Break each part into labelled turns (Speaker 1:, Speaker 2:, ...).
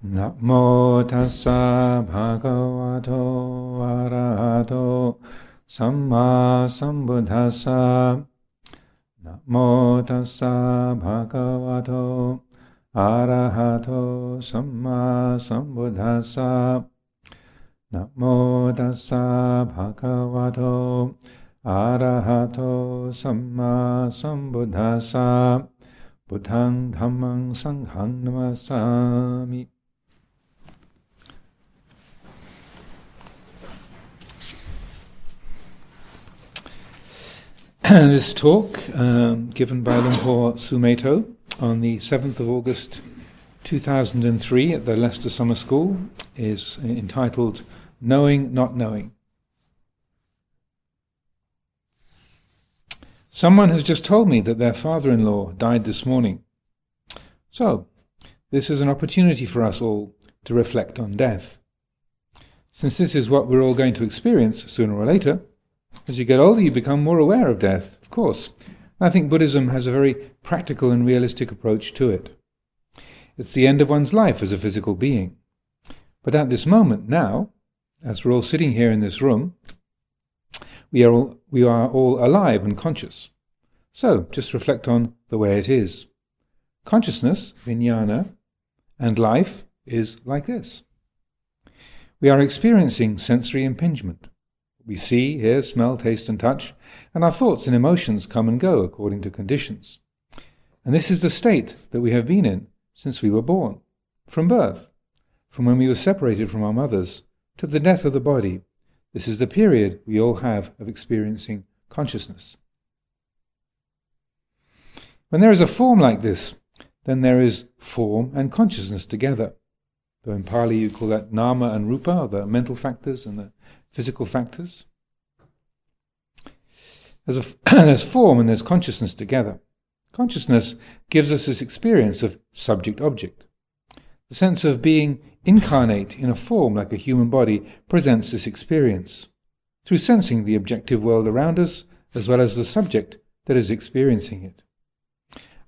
Speaker 1: 나모 타사 바가와도 아라하도 삼마 삼부다사 나모 타사 바가와도 아라하도 삼마 삼부다사 나모 타사 바가와도 아라하도 삼마 삼부다사 부탕 담망 상항 나마사미 this talk, um, given by Luang Por Sumedho on the 7th of August 2003 at the Leicester Summer School, is entitled Knowing Not Knowing. Someone has just told me that their father in law died this morning. So, this is an opportunity for us all to reflect on death. Since this is what we're all going to experience sooner or later, as you get older, you become more aware of death, of course. I think Buddhism has a very practical and realistic approach to it. It's the end of one's life as a physical being. But at this moment, now, as we're all sitting here in this room, we are all, we are all alive and conscious. So, just reflect on the way it is. Consciousness, vijnana, and life is like this. We are experiencing sensory impingement. We see, hear, smell, taste, and touch, and our thoughts and emotions come and go according to conditions. And this is the state that we have been in since we were born, from birth, from when we were separated from our mothers, to the death of the body. This is the period we all have of experiencing consciousness. When there is a form like this, then there is form and consciousness together. Though in Pali you call that nama and rupa, the mental factors and the physical factors. There's, a, there's form and there's consciousness together. Consciousness gives us this experience of subject object. The sense of being incarnate in a form like a human body presents this experience through sensing the objective world around us as well as the subject that is experiencing it.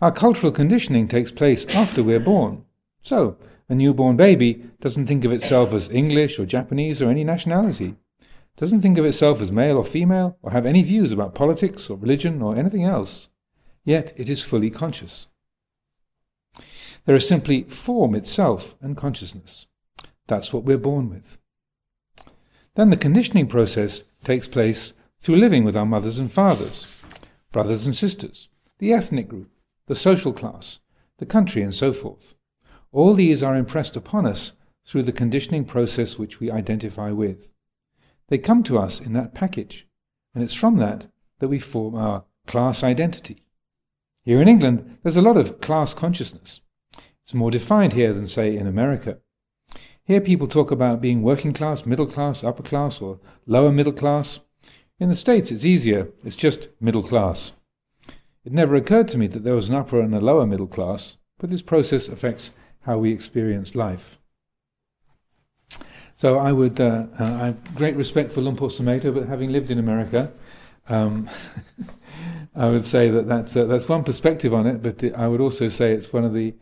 Speaker 1: Our cultural conditioning takes place after we're born. So, a newborn baby doesn't think of itself as English or Japanese or any nationality doesn't think of itself as male or female, or have any views about politics or religion or anything else, yet it is fully conscious. There is simply form itself and consciousness. That's what we're born with. Then the conditioning process takes place through living with our mothers and fathers, brothers and sisters, the ethnic group, the social class, the country, and so forth. All these are impressed upon us through the conditioning process which we identify with. They come to us in that package, and it's from that that we form our class identity. Here in England, there's a lot of class consciousness. It's more defined here than, say, in America. Here, people talk about being working class, middle class, upper class, or lower middle class. In the States, it's easier. It's just middle class. It never occurred to me that there was an upper and a lower middle class, but this process affects how we experience life. So I would, uh, uh, I have great respect for Luang Por Sumedho, but having lived in America, um, I would say that that's, uh, that's one perspective on it, but I would also say it's one of the,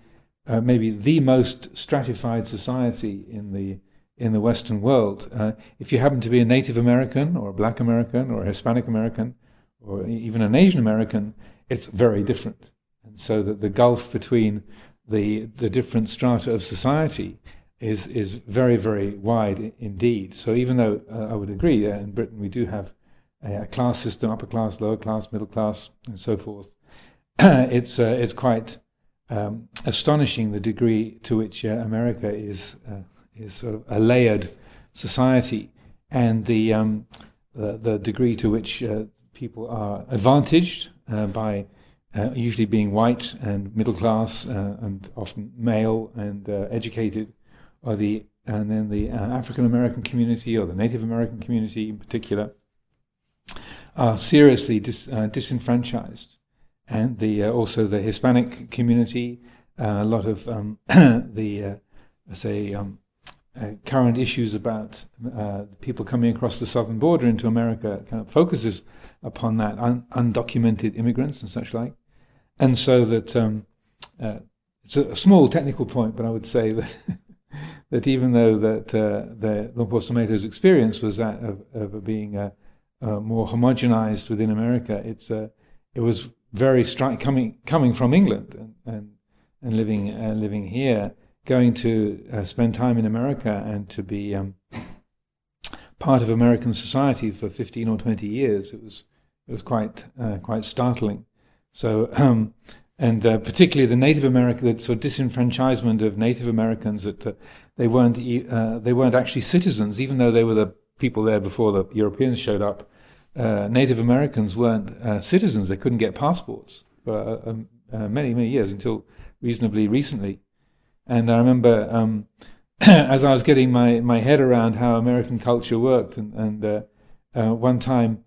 Speaker 1: uh, maybe the most stratified society in the, in the Western world. Uh, if you happen to be a Native American or a Black American or a Hispanic American or even an Asian American, it's very different. And so that the gulf between the, the different strata of society is is very very wide indeed. So even though uh, I would agree uh, in Britain we do have a, a, class system, upper class, lower class, middle class, and so forth, it's uh, it's quite um, astonishing the degree to which uh, America is uh, is sort of a layered society, and the um, the, the, degree to which uh, people are advantaged by. usually being white and middle class and often male and educated, or the and then the uh, African American community or the Native American community in particular are seriously dis, uh, disenfranchised, and the uh, also the Hispanic community, uh, a lot of um, the uh, say um, uh, current issues about people coming across the southern border into America kind of focuses upon that un- undocumented immigrants and such like, and so that um, it's a, a small technical point, but I would say that. that even though that uh, the Luang Por Sumedho's experience was that of, of being uh, uh, more homogenized within America, it's uh, it was very stri- coming coming from England and and, and living uh, living here, going to uh, spend time in America and to be um, part of American society for fifteen or twenty years. It was it was quite quite startling. So. Um, and uh, particularly the Native American, the sort of disenfranchisement of Native Americans that uh, they weren't uh, they weren't actually citizens, even though they were the people there before the Europeans showed up. Uh, Native Americans weren't uh, citizens; they couldn't get passports for uh, um, many many years until reasonably recently. And I remember um, as I was getting my, my head around how American culture worked, and, and one time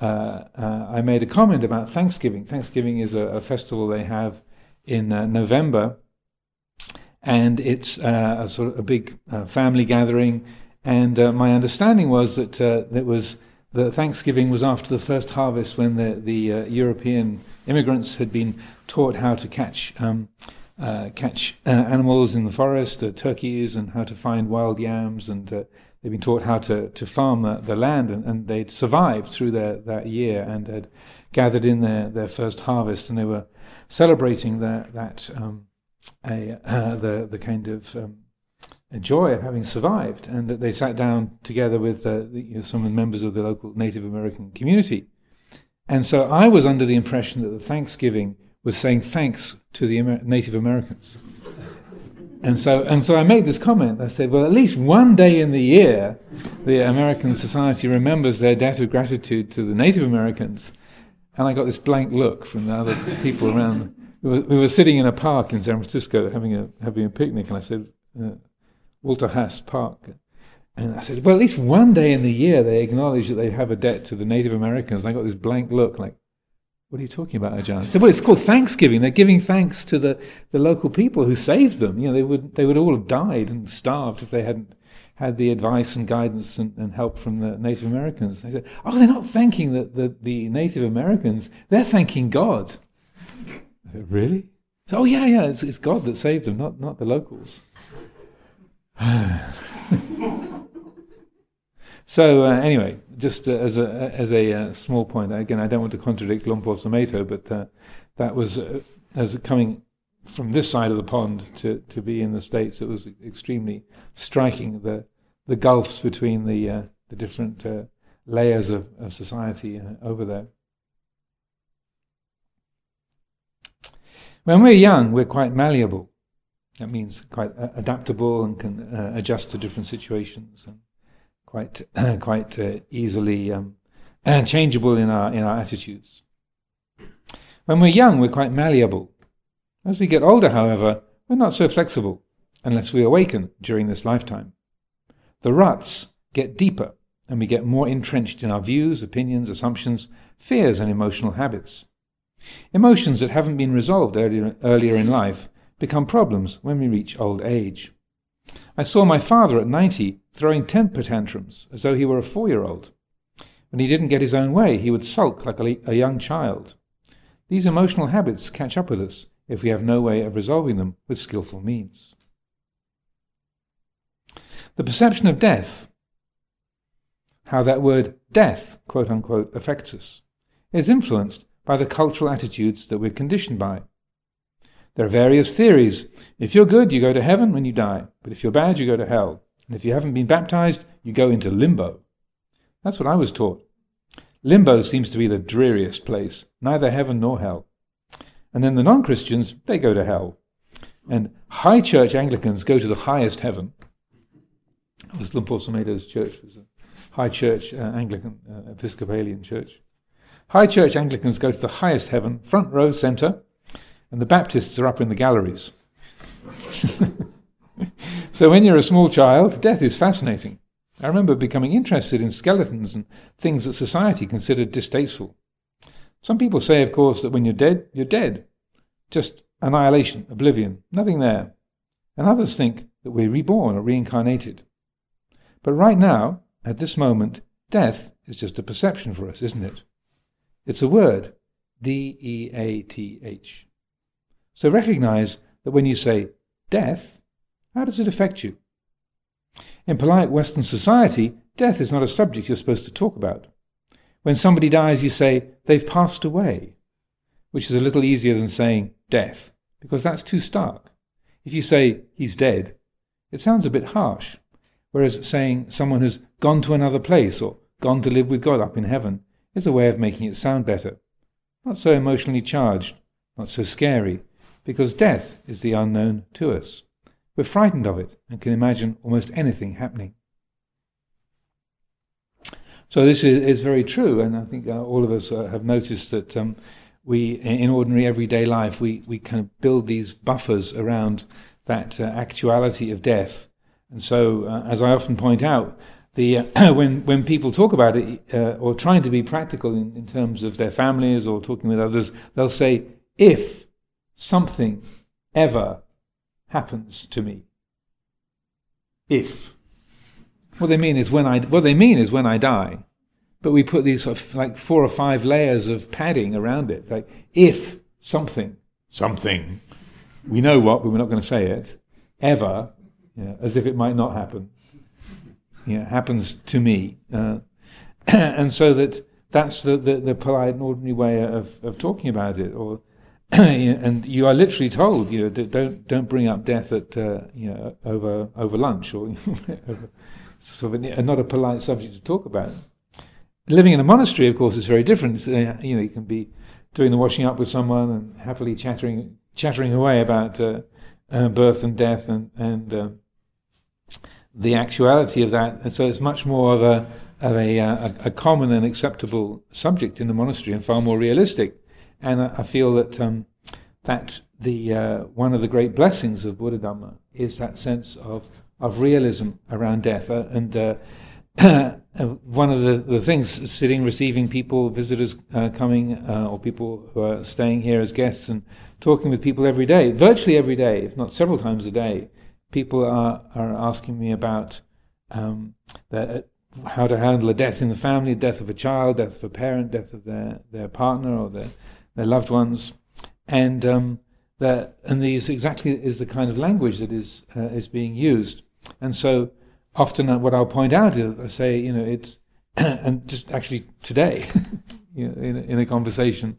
Speaker 1: uh, uh, I made a comment about Thanksgiving. Thanksgiving is a, a festival they have in uh, November, and it's uh, a sort of a big uh, family gathering. And my understanding was that it was the Thanksgiving was after the first harvest, when the the European immigrants had been taught how to catch. Um, catch animals in the forest, turkeys, and how to find wild yams, and they'd been taught how to, to farm the, the land and, and, they'd survived through their, that year and had gathered in their, their first harvest and they were celebrating that, that um, a, uh, the, the kind of um, joy of having survived and that they sat down together with uh, the, you know, some of the members of the local Native American community. And so I was under the impression that the Thanksgiving was saying thanks to the Amer- Native Americans. And so, and so I made this comment. I said, well, at least one day in the year, the American society remembers their debt of gratitude to the Native Americans. And I got this blank look from the other people around. We were, sitting in a park in San Francisco having a, having a picnic, and I said, uh, Walter Haas Park. And I said, well, at least one day in the year they acknowledge that they have a debt to the Native Americans. And I got this blank look like, what are you talking about, Ajahn? Said, well, it's called Thanksgiving. They're giving thanks to the, the local people who saved them. You know, they would, they would all have died and starved if they hadn't had the advice and guidance and, and help from the Native Americans. They said, oh, they're not thanking the, the, the Native Americans, they're thanking God. Said, really? Oh, yeah, yeah, it's, it's God that saved them, not, not the locals. So uh, anyway, just uh, as a as a uh, small point, again, I don't want to contradict Luang Por Sumedho, but uh, that was uh, as coming from this side of the pond to, to be in the states. It was extremely striking the the gulfs between the uh, the different layers of, of society over there. When we're young, we're quite malleable. That means quite adaptable and can adjust to different situations. And quite quite uh, easily um, changeable in our in our attitudes. When we're young, we're quite malleable. As we get older, however, we're not so flexible unless we awaken during this lifetime. The ruts get deeper, and we get more entrenched in our views, opinions, assumptions, fears, and emotional habits. Emotions that haven't been resolved earlier, earlier in life become problems when we reach old age. I saw my father at 90 throwing temper tantrums as though he were a four year old. When he didn't get his own way, he would sulk like a, a young child. These emotional habits catch up with us if we have no way of resolving them with skillful means. The perception of death, how that word death, quote unquote, affects us, is influenced by the cultural attitudes that we're conditioned by. There are various theories. If you're good, you go to heaven when you die, but if you're bad, you go to hell. And if you haven't been baptized, you go into limbo. That's what I was taught. Limbo seems to be the dreariest place, neither heaven nor hell. And then the non Christians, they go to hell. And high church Anglicans go to the highest heaven. It was Sumedho's church, was a high church uh, Anglican, uh, Episcopalian church. High church Anglicans go to the highest heaven, front row, centre, and the Baptists are up in the galleries. so when you're a small child, death is fascinating. I remember becoming interested in skeletons and things that society considered distasteful. Some people say, of course, that when you're dead, you're dead. Just annihilation, oblivion, nothing there. And others think that we're reborn or reincarnated. But right now, at this moment, death is just a perception for us, isn't it? It's a word, D E A T H. So recognize that when you say death, how does it affect you? In polite Western society, death is not a subject you're supposed to talk about. When somebody dies, you say, they've passed away, which is a little easier than saying death, because that's too stark. If you say he's dead, it sounds a bit harsh, whereas saying someone has gone to another place or gone to live with God up in heaven is a way of making it sound better. Not so emotionally charged, not so scary, because death is the unknown to us. We're frightened of it and can imagine almost anything happening. So this is, is very true, and I think uh, all of us uh, have noticed that um, we, in ordinary everyday life, we, we kind of build these buffers around that uh, actuality of death. And so, uh, as I often point out, the uh, when when people talk about it uh, or trying to be practical in, in terms of their families or talking with others, they'll say, "If something ever happens to me, if." What they mean is when I what they mean is when I die, but we put these sort of like four or five layers of padding around it. Like if something, something, we know what, but we're not going to say it, ever, you know, as if it might not happen you know, happens to me. Uh, and so that that's the, the, the, polite and ordinary way of, of talking about it. Or and you are literally told, you know, don't don't bring up death at uh, you know over over lunch or over, sort of a, not a polite subject to talk about. Living in a monastery, of course, is very different. Uh, you know, you can be doing the washing up with someone and happily chattering chattering away about uh, uh birth and death and and um, the actuality of that. And so it's much more of a of a, uh, a, a, common and acceptable subject in the monastery and far more realistic. And I, I feel that um, that the uh, one of the great blessings of Buddha Dhamma is that sense of of realism around death. Uh, and uh, one of the, the things, sitting, receiving people, visitors uh, coming, uh, or people who are staying here as guests and talking with people every day, virtually every day, if not several times a day, people are, are asking me about um, the, how to handle a death in the family, death of a child, death of a parent, death of their, their partner or their, their loved ones. And um, that, and these exactly is the kind of language that is uh, is being used. And so often uh, what I'll point out is I say, you know, it's and just actually today, you know, in, in a conversation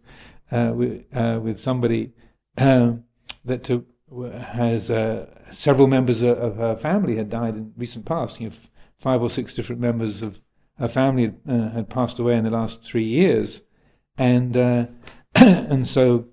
Speaker 1: uh, with uh, with somebody um, that to, has uh, several members of her family had died in recent past. You know, five or six different members of her family had, uh, had passed away in the last three years, and and so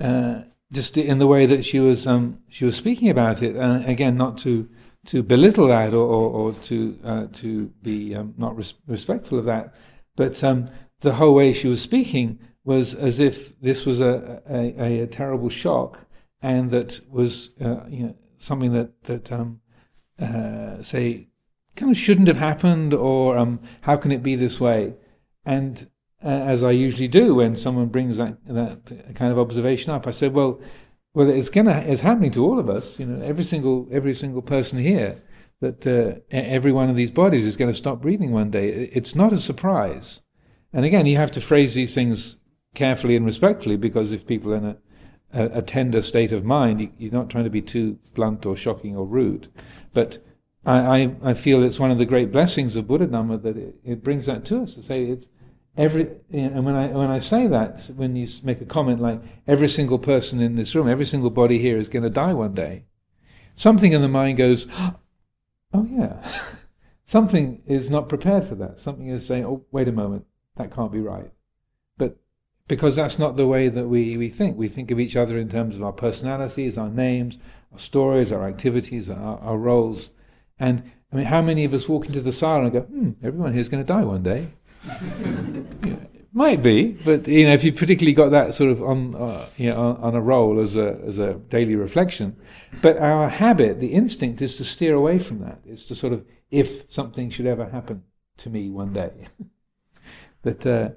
Speaker 1: uh, just in the way that she was um, she was speaking about it, uh, again, not to to belittle that or, or, or to uh, to be um, not res- respectful of that, but um, the whole way she was speaking was as if this was a, a, a terrible shock and that was uh, you know, something that that um, uh, say kind of shouldn't have happened, or um, how can it be this way? And as I usually do when someone brings that that kind of observation up, I said, well, well, it's gonna it's happening to all of us. You know, every single every single person here. That uh, every one of these bodies is going to stop breathing one day. It's not a surprise. And again, you have to phrase these things carefully and respectfully because if people are in a a, a tender state of mind. You, are not trying to be too blunt or shocking or rude. But I, I, I feel it's one of the great blessings of Buddha Dhamma that it, it brings that to us to say it's every and when I when I say that when you make a comment like every single person in this room every single body here is going to die one day something in the mind goes oh yeah something is not prepared for that something is saying oh wait a moment that can't be right But because that's not the way that we, we think. We think of each other in terms of our personalities, our names, our stories, our activities, our, our roles. And I mean, how many of us walk into the sala and go, hmm, everyone here's going to die one day? Know, might be, but you know, if you've particularly got that sort of on, uh, you know, on, on, a roll as a as a daily reflection, but our habit, the instinct, is to steer away from that. It's to sort of, if something should ever happen to me one day, that uh,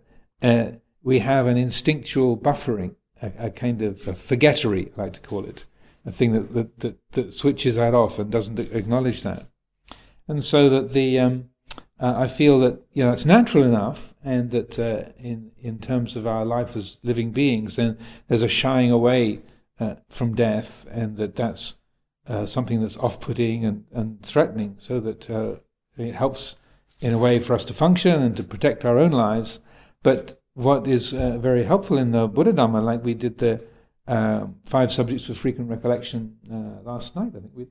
Speaker 1: uh, we have an instinctual buffering, a, a kind of a forgettery, I like to call it, a thing that, that, that, that, switches that off and doesn't acknowledge that. And so that the, um, uh, I feel that you know it's natural enough, and that uh, in in terms of our life as living beings, then there's a shying away uh, from death, and that that's uh, something that's off-putting and, and threatening, so that uh, it helps in a way for us to function and to protect our own lives. But what is uh, very helpful in the Buddha Dhamma, like we did the uh, five subjects for frequent recollection last night, I think we,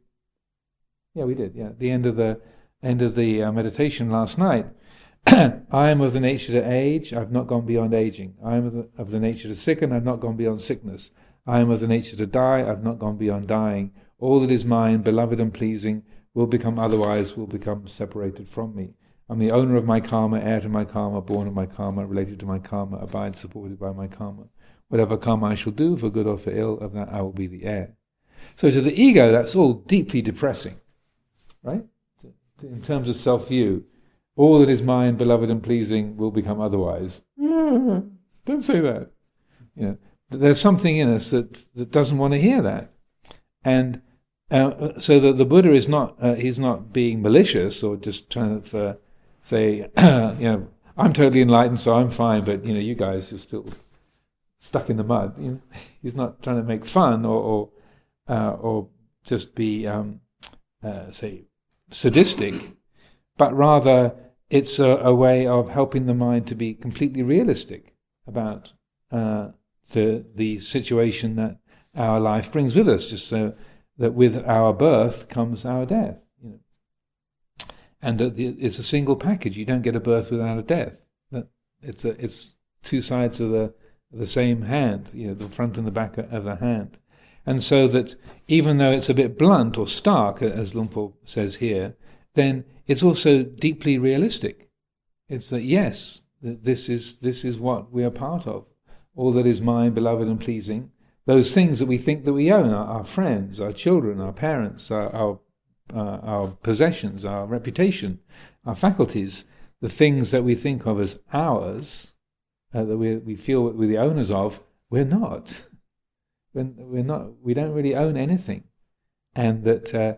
Speaker 1: yeah, we did. Yeah, at the end of the end of the uh, meditation last night. I am of the nature to age. I've not gone beyond aging. I am of the, of the nature to sicken. I've not gone beyond sickness. I am of the nature to die. I've not gone beyond dying. All that is mine, beloved and pleasing, will become otherwise. Will become separated from me. I'm the owner of my karma, heir to my karma, born of my karma, related to my karma, abide supported by my karma. Whatever karma I shall do, for good or for ill, of that I will be the heir. So to the ego, that's all deeply depressing, right? In terms of self-view, all that is mine, beloved and pleasing, will become otherwise. Don't say that. You know, there's something in us that that doesn't want to hear that, and uh, so that the Buddha is not uh, he's not being malicious or just trying to uh, say, you know, I'm totally enlightened, so I'm fine, but you know, you guys are still stuck in the mud. You know? He's not trying to make fun or or, uh, or just be, um, uh, say, sadistic, but rather it's a, a, way of helping the mind to be completely realistic about uh, the the situation that our life brings with us. Just so that with our birth comes our death and that it's a single package. You don't get a birth without a death. That it's a, it's two sides of the the same hand, you know, the front and the back of the hand. And so that even though it's a bit blunt or stark, as Luang Por says here, then it's also deeply realistic. It's that yes, this is this is what we are part of. All that is mine, beloved and pleasing. Those things that we think that we own, our, our friends, our children, our parents, our, our uh, our possessions, our reputation, our faculties, the things that we think of as ours, uh, that we, we feel we're the owners of, we're not. We're, we're not. We don't really own anything, and that uh,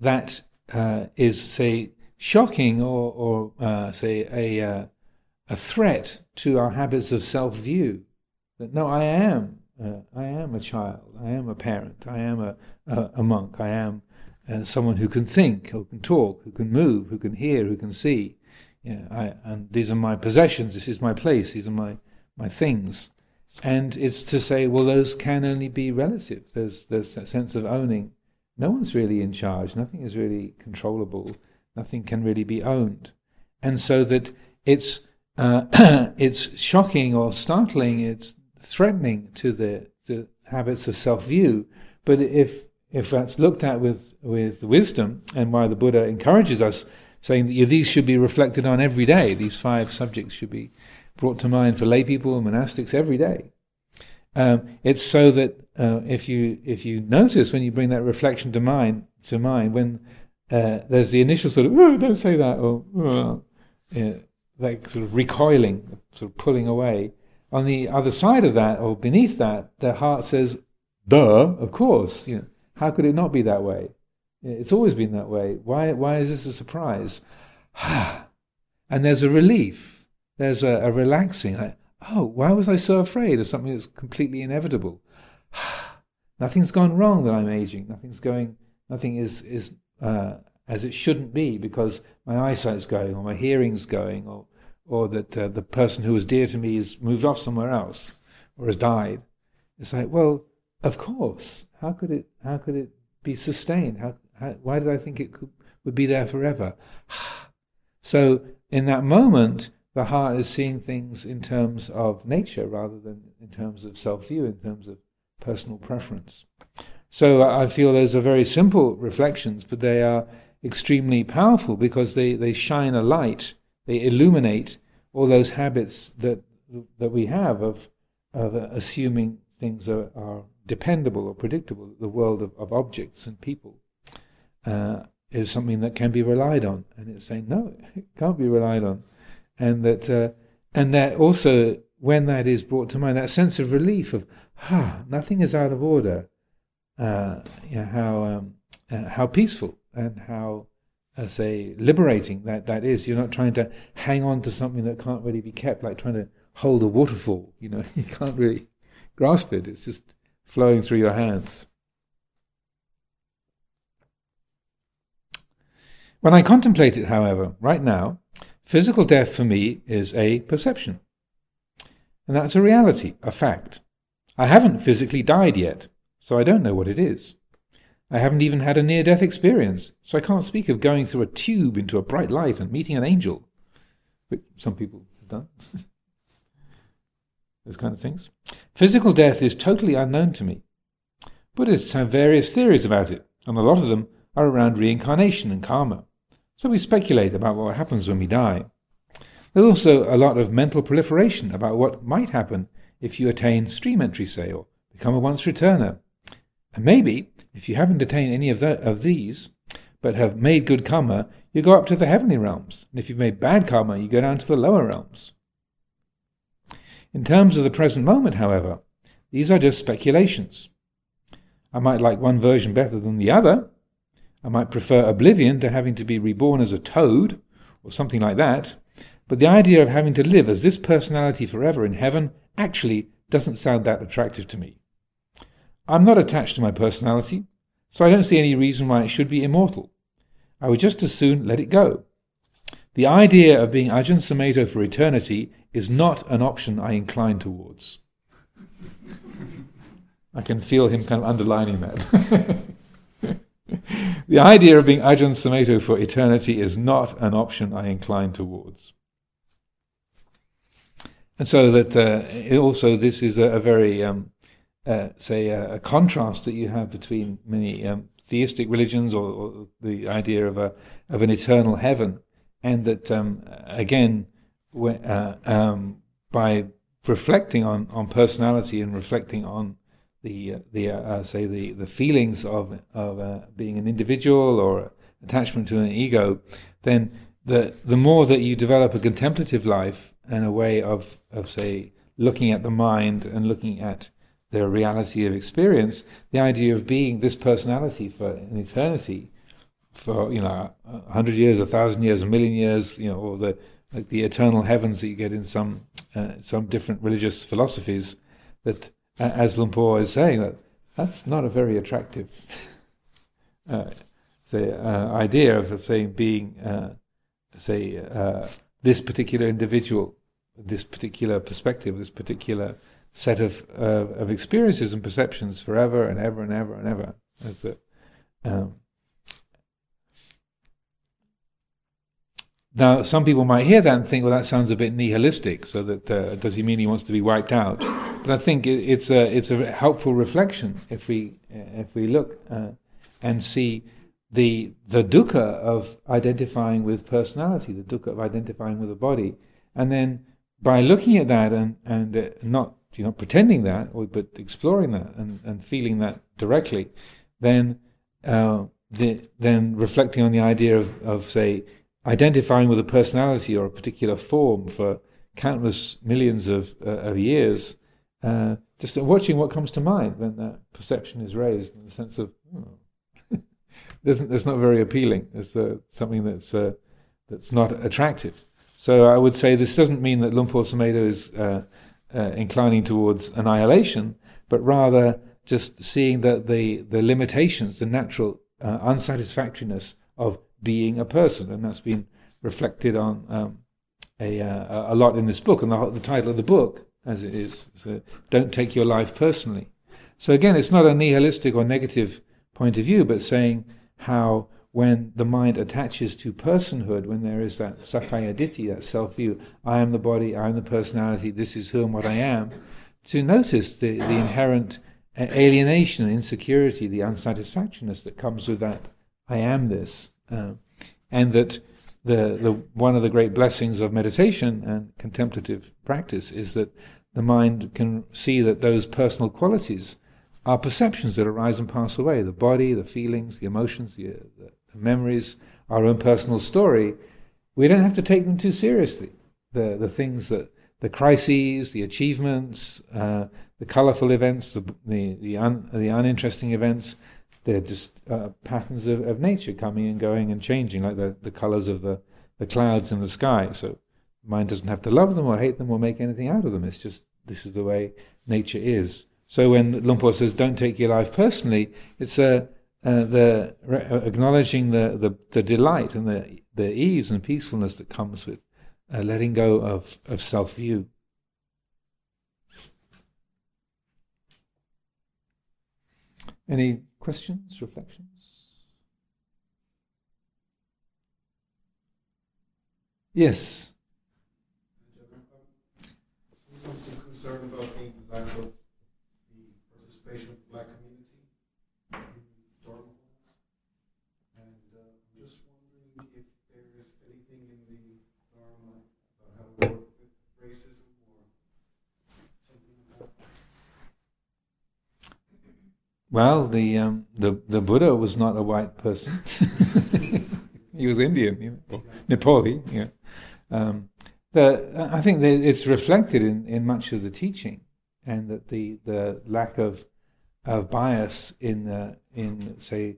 Speaker 1: that uh, is, say, shocking or, or uh, say, a uh, a threat to our habits of self-view. That no, I am. I am a child. I am a parent. I am a, a, a monk. I am uh, someone who can think, who can talk, who can move, who can hear, who can see. Yeah, I, and these are my possessions. This is my place. These are my my things. And it's to say, well, those can only be relative. There's there's that sense of owning. No one's really in charge. Nothing is really controllable. Nothing can really be owned. And so that it's uh, it's shocking or startling. It's threatening to the the habits of self view. But if if that's looked at with, with wisdom, and why the Buddha encourages us, saying that these should be reflected on every day, these five subjects should be brought to mind for lay people and monastics every day. Um, it's so that uh, if you if you notice when you bring that reflection to mind to mind when uh, there's the initial sort of oh don't say that or oh, yeah, like sort of recoiling, sort of pulling away. On the other side of that or beneath that, the heart says, "Duh, of course." You know, how could it not be that way? It's always been that way. Why, why is this a surprise? and there's a relief. There's a, a relaxing. Like, oh, why was I so afraid of something that's completely inevitable? Nothing's gone wrong that I'm aging. Nothing's going. Nothing is is uh, as it shouldn't be because my eyesight's going, or my hearing's going, or or that uh, the person who was dear to me has moved off somewhere else, or has died. It's like, well, of course. How could it? How could it be sustained? How, how, why did I think it could, would be there forever? so in that moment, the heart is seeing things in terms of nature rather than in terms of self-view, in terms of personal preference. So I feel those are very simple reflections, but they are extremely powerful because they, they shine a light, they illuminate all those habits that that we have of of assuming things are, are dependable or predictable, the world of, of objects and people, uh, is something that can be relied on. And it's saying, no, it can't be relied on. And that, uh, and that also, when that is brought to mind, that sense of relief of, ah, nothing is out of order, uh, you know, how, um, uh, how peaceful and how, uh, say, liberating that, that is. You're not trying to hang on to something that can't really be kept, like trying to hold a waterfall. You know, you can't really grasp it. It's just flowing through your hands. When I contemplate it, however, right now, physical death for me is a perception. And that's a reality, a fact. I haven't physically died yet, so I don't know what it is. I haven't even had a near death experience, so I can't speak of going through a tube into a bright light and meeting an angel, which some people have done. Those kind of things. Physical death is totally unknown to me. Buddhists have various theories about it, and a lot of them are around reincarnation and karma. So we speculate about what happens when we die. There's also a lot of mental proliferation about what might happen if you attain stream entry, say, or become a once returner. And maybe, if you haven't attained any of, the, of these, but have made good karma, you go up to the heavenly realms. And if you've made bad karma, you go down to the lower realms. In terms of the present moment, however, these are just speculations. I might like one version better than the other, I might prefer oblivion to having to be reborn as a toad or something like that. But the idea of having to live as this personality forever in heaven actually doesn't sound that attractive to me. I'm not attached to my personality, so I don't see any reason why it should be immortal. I would just as soon let it go. The idea of being Ajahn Sumedho for eternity is not an option I incline towards. I can feel him kind of underlining that. the idea of being Ajahn Sumedho for eternity is not an option I incline towards. And so that uh, also this is a, a very, um, uh, say, a, a, contrast that you have between many um, theistic religions or, or, the idea of a of an eternal heaven, and that um, again, uh, um, by reflecting on on personality and reflecting on the uh, the uh, uh, say the the feelings of of uh, being an individual or attachment to an ego, then the the more that you develop a contemplative life and a way of of say looking at the mind and looking at the reality of experience, the idea of being this personality for an eternity, for you know a hundred years, a thousand years, a million years, you know, or the like the eternal heavens that you get in some uh, some different religious philosophies, that as Luang Por is saying, that that's not a very attractive uh, say, uh, idea of say being uh, say uh, this particular individual, this particular perspective, this particular set of uh, of experiences and perceptions forever and ever and ever and ever. As the um, Now, some people might hear that and think, well, that sounds a bit nihilistic. So that uh, does he mean he wants to be wiped out? But I think it, it's a it's a helpful reflection if we if we look uh, and see the the dukkha of identifying with personality, the dukkha of identifying with the body, and then by looking at that and and uh, not you know pretending that, or, but exploring that and, and feeling that directly, then uh, the, then reflecting on the idea of, of say identifying with a personality or a particular form for countless millions of, uh, of years, uh, just watching what comes to mind when that perception is raised in the sense of, oh, that's not very appealing. It's uh, something that's, uh, that's not attractive. So I would say this doesn't mean that Luang Por Sumedho is uh, uh, inclining towards annihilation, but rather just seeing that the, the limitations, the natural unsatisfactoriness of being a person, and that's been reflected on um, a, uh, a lot in this book. And the, the title of the book, as it is, so "Don't Take Your Life Personally." So again, it's not a nihilistic or negative point of view, but saying how when the mind attaches to personhood, when there is that sakkaya ditthi, that self-view, I am the body, I am the personality, this is who and what I am, to notice the, the inherent uh, alienation, insecurity, the unsatisfactoriness that comes with that I am this. Uh, and that the, the, one of the great blessings of meditation and contemplative practice is that the mind can see that those personal qualities are perceptions that arise and pass away. The body, the feelings, the emotions, the, the, the memories, our own personal story. We don't have to take them too seriously. The, the things that, the crises, the achievements, uh, the colorful events, the, the, the, un, the uninteresting events, they're just uh, patterns of, of nature coming and going and changing, like the, the colors of the, the clouds in the sky. So mind doesn't have to love them or hate them or make anything out of them. It's just this is the way nature is. So when Luang Por says, "Don't take your life personally," it's a uh, the uh, acknowledging the, the, the delight and the the ease and peacefulness that comes with uh, letting go of, of self view. Any questions, reflections? Yes.
Speaker 2: I'm concerned about the of the participation of the black community in Dharma halls. And uh, I'm just wondering if there is anything in the Dharma about how to work with racism or something like that.
Speaker 1: Well, the um, the the Buddha was not a white person. he was Indian, you know, Nepali. Yeah. Um, the, I think it's reflected in, in much of the teaching, and that the, the lack of of bias in the, in say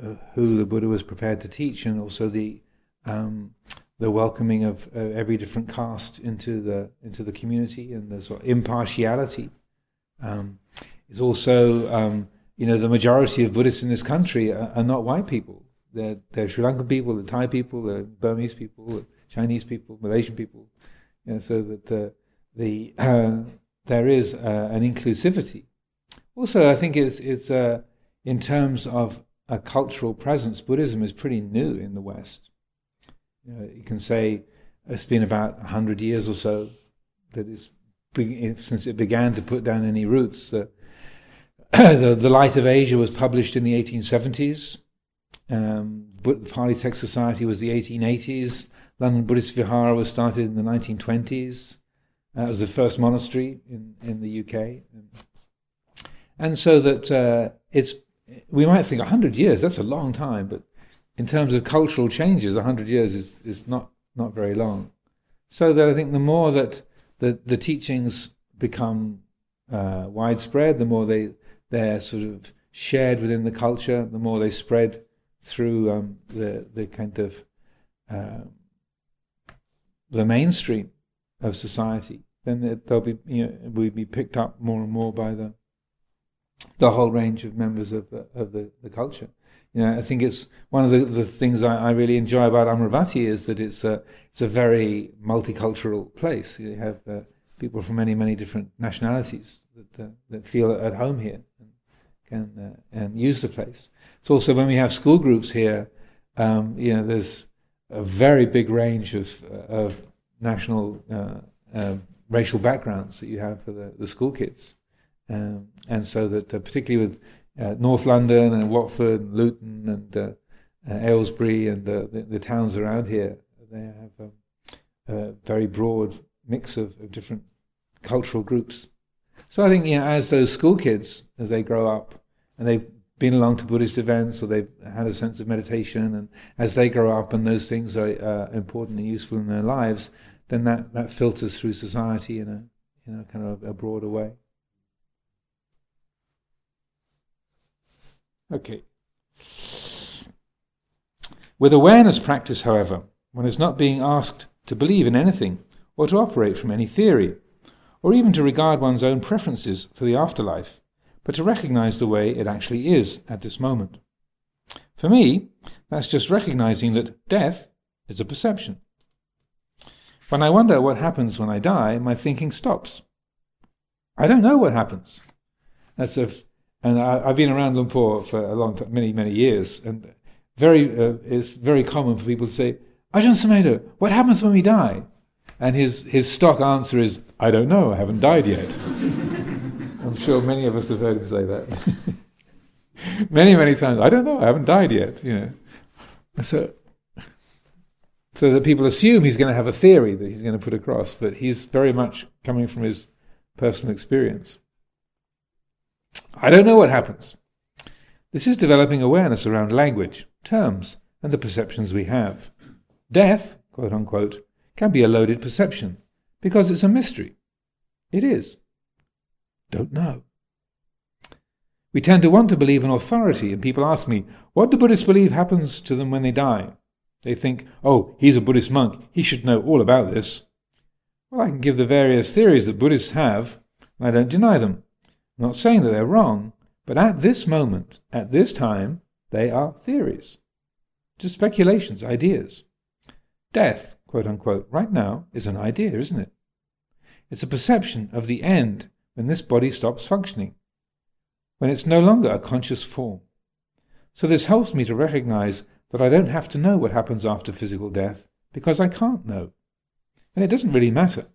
Speaker 1: uh, who the Buddha was prepared to teach, and also the um, the welcoming of uh, every different caste into the into the community, and the sort of impartiality um, is also um, you know the majority of Buddhists in this country are, are not white people. They're, they're Sri Lankan people, the Thai people, the Burmese people, Chinese people, Malaysian people, you know, so that the uh, there is uh, an inclusivity. Also, I think it's it's uh, in terms of a cultural presence. Buddhism is pretty new in the West. You, know, you can say it's been about hundred years or so that it's since it began to put down any roots. the, the Light of Asia was published in the 1870s. Um, the Pali Text Society was the 1880s. London Buddhist Vihara was started in the 1920s. Uh, it was the first monastery in, in the UK. And so that uh, it's, we might think 100 years, that's a long time, but in terms of cultural changes, 100 years is, is not, not very long. So that I think the more that the, the teachings become uh, widespread, the more they, they're sort of shared within the culture, the more they spread through um, the, the kind of uh, the mainstream of society, then they'll be you know will be picked up more and more by the the whole range of members of the, of the, the culture. You know, I think it's one of the, the things I, I really enjoy about Amaravati is that it's a it's a very multicultural place. You have uh, people from many many different nationalities that uh, that feel at home here and can uh, and use the place. It's also when we have school groups here, um, you know, there's a very big range of, uh, of national uh, uh, racial backgrounds that you have for the, the school kids. Um, and so that, particularly with North London and Watford and Luton and uh, Aylesbury and the, the, towns around here, they have um, a very broad mix of, of different cultural groups. So I think, you know, as those school kids, as they grow up and they've been along to Buddhist events or they've had a sense of meditation, and as they grow up and those things are uh, important and useful in their lives, then that, that filters through society in a in a kind of a broader way. Okay. With awareness practice, however, one is not being asked to believe in anything or to operate from any theory, or even to regard one's own preferences for the afterlife but to recognize the way it actually is at this moment. For me, that's just recognizing that death is a perception. When I wonder what happens when I die, my thinking stops. I don't know what happens. That's a, and I, have been around Luang Por for a long time, many, many years, and very, uh, it's very common for people to say, Ajahn Sumedho, what happens when we die? And his, his stock answer is, I don't know, I haven't died yet. I'm sure many of us have heard him say that. many, many times. I don't know, I haven't died yet, you know. So, so that people assume he's going to have a theory that he's going to put across, but he's very much coming from his personal experience. I don't know what happens. This is developing awareness around language, terms, and the perceptions we have. Death, quote unquote, can be a loaded perception because it's a mystery. It is don't know. We tend to want to believe in authority, and people ask me, what do Buddhists believe happens to them when they die? They think, oh, he's a Buddhist monk, he should know all about this. Well, I can give the various theories that Buddhists have, and I don't deny them. I'm not saying that they're wrong, but at this moment, at this time, They are theories, just speculations, ideas. Death, quote unquote, right now is an idea, isn't it? It's a perception of the end when this body stops functioning, when it's no longer a conscious form. So this helps me to recognize that I don't have to know what happens after physical death because I can't know. And it doesn't really matter.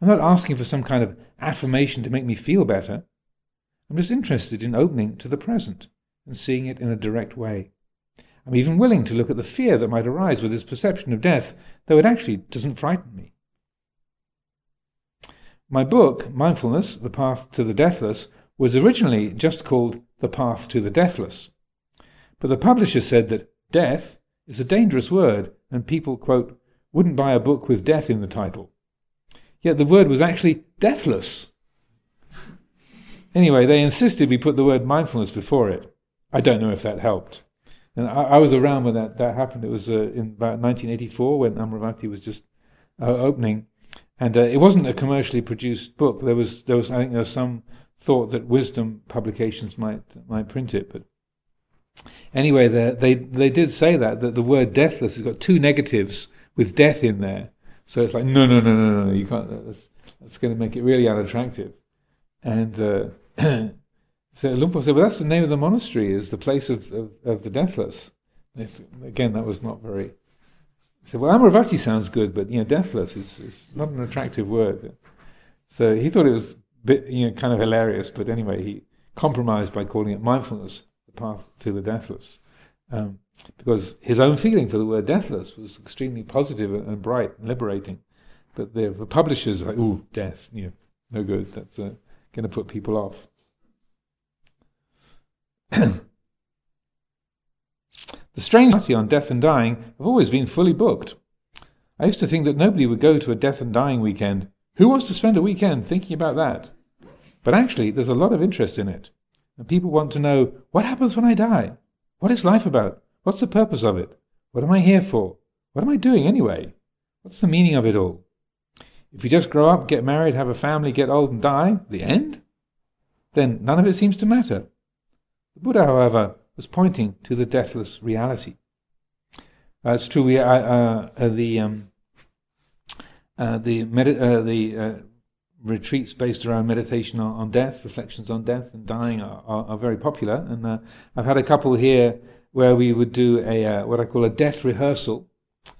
Speaker 1: I'm not asking for some kind of affirmation to make me feel better. I'm just interested in opening to the present and seeing it in a direct way. I'm even willing to look at the fear that might arise with this perception of death, though it actually doesn't frighten me. My book, Mindfulness The Path to the Deathless, was originally just called The Path to the Deathless. But the publisher said that death is a dangerous word, and people, quote, wouldn't buy a book with death in the title. Yet the word was actually deathless. Anyway, they insisted we put the word mindfulness before it. I don't know if that helped. And I, I was around when that, that happened. It was uh, in about 1984 when Amaravati was just uh, opening. And uh, it wasn't a commercially produced book. There was, there was, I think there was some thought that Wisdom publications might, might print it. But anyway, they, they did say that, that the word deathless has got two negatives with death in there. So it's like, no, no, no, no, no, you can't, that's, that's going to make it really unattractive. And uh, so Luang said, well, that's the name of the monastery, is the place of, of, of the deathless. Again, that was not very. He said, well, Amaravati sounds good, but, you know, deathless is, is not an attractive word. So he thought it was bit, you know, kind of hilarious, but anyway, he compromised by calling it mindfulness, the path to the deathless. Um, because his own feeling for the word deathless was extremely positive and bright and liberating. But the, the publishers like, ooh, death, you know, no good. That's uh, going to put people off. The strange party on death and dying have always been fully booked. I used to think that nobody would go to a death and dying weekend. Who wants to spend a weekend thinking about that? But actually, there's a lot of interest in it. And people want to know what happens when I die? What is life about? What's the purpose of it? What am I here for? What am I doing anyway? What's the meaning of it all? If you just grow up, get married, have a family, get old, and die, the end? Then none of it seems to matter. The Buddha, however, was pointing to the deathless reality. Uh, it's true. We, uh, uh, the um, uh, the uh, the uh, retreats based around meditation on, on, death, reflections on death and dying are, are, are very popular. And I've had a couple here where we would do a uh, what I call a death rehearsal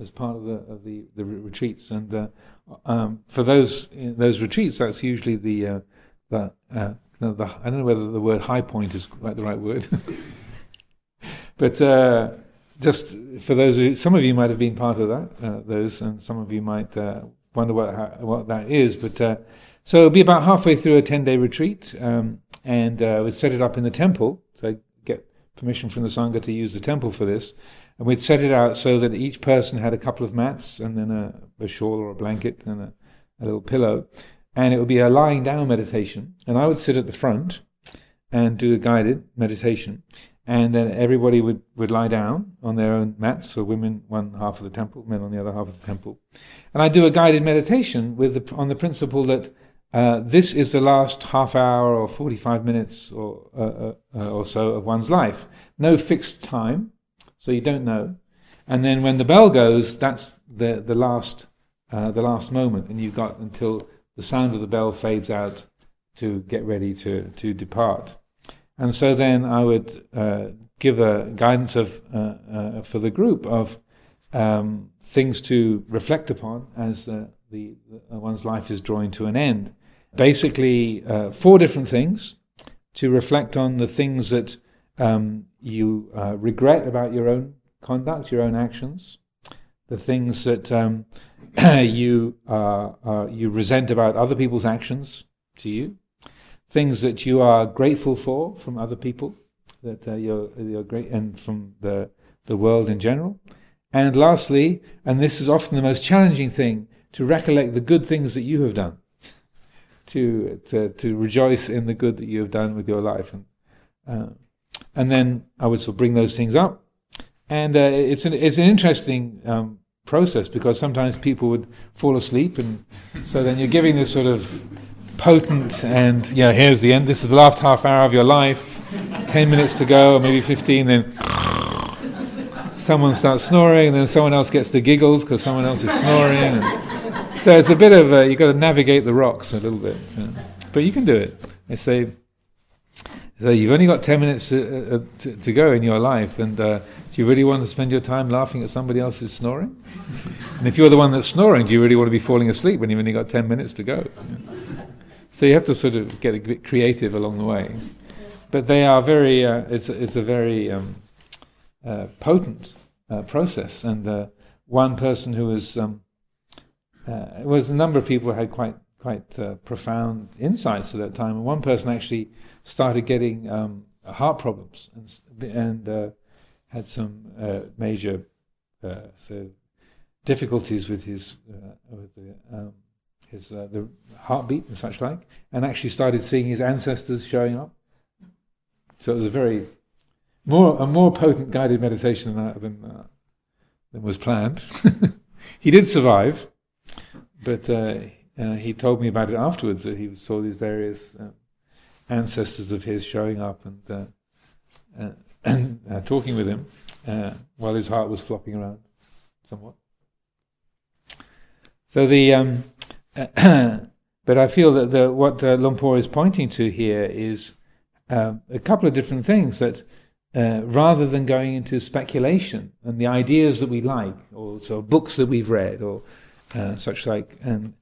Speaker 1: as part of the of the, the retreats. And uh, um, for those those retreats, that's usually the uh, the, uh, the, I don't know whether the word high point is quite the right word, but uh, just for those, who, some of you might have been part of that uh, those, and some of you might wonder what how, what that is, but. so it'll be about halfway through a 10 day retreat, um, and we'd set it up in the temple. So I get permission from the Sangha to use the temple for this. And we'd set it out so that each person had a couple of mats and then a, a shawl or a blanket and a, a little pillow. And it would be a lying down meditation. And I would sit at the front and do a guided meditation. And then everybody would, would lie down on their own mats, so women one half of the temple, men on the other half of the temple. And I do a guided meditation with the, on the principle that uh, this is the last half hour or 45 minutes or, uh, uh, uh, or so of one's life. No fixed time, so you don't know. And then when the bell goes, that's the, the, last, uh, the last moment, and you've got until the sound of the bell fades out to get ready to, to depart. And so then I would give a guidance of, for the group of um, things to reflect upon as the, the, one's life is drawing to an end basically uh, four different things to reflect on the things that um, you uh, regret about your own conduct, your own actions, the things that um, you uh, uh, you resent about other people's actions to you, things that you are grateful for from other people, that uh, you're, you're great, and from the the world in general, and lastly, and this is often the most challenging thing, to recollect the good things that you have done to to to rejoice in the good that you have done with your life, and uh, and then I would sort of bring those things up, and uh, it's an it's an interesting um, process because sometimes people would fall asleep, and so then you're giving this sort of potent and yeah, here's the end. This is the last half hour of your life. 10 minutes to go or maybe 15 then someone starts snoring and then someone else gets the giggles because someone else is snoring. And so it's a bit of a, you've got to navigate the rocks a little bit. But you can do it. I say so you've only got 10 minutes to, uh, to, to, go in your life, and uh, do you really want to spend your time laughing at somebody else's snoring? and if you're the one that's snoring, do you really want to be falling asleep when you've only got 10 minutes to go? So you have to sort of get a bit creative along the way. But they are very, uh, it's, it's a very um, uh, potent uh, process. And uh, one person who was, um, it was a number of people who had quite, quite profound insights at that time. And one person actually started getting um, heart problems and, and uh, had some uh, major uh, so difficulties with his uh, with the, um, his uh, the heartbeat and such like, and actually started seeing his ancestors showing up. So it was a very more a more potent guided meditation than than, than was planned. he did survive, but he told me about it afterwards that he saw these various ancestors of his showing up and uh, uh, uh, talking with him while his heart was flopping around somewhat. So the um, but I feel that the, what uh, Luang Por is pointing to here is uh, a couple of different things that uh, rather than going into speculation and the ideas that we like, or so books that we've read, or uh, such like, and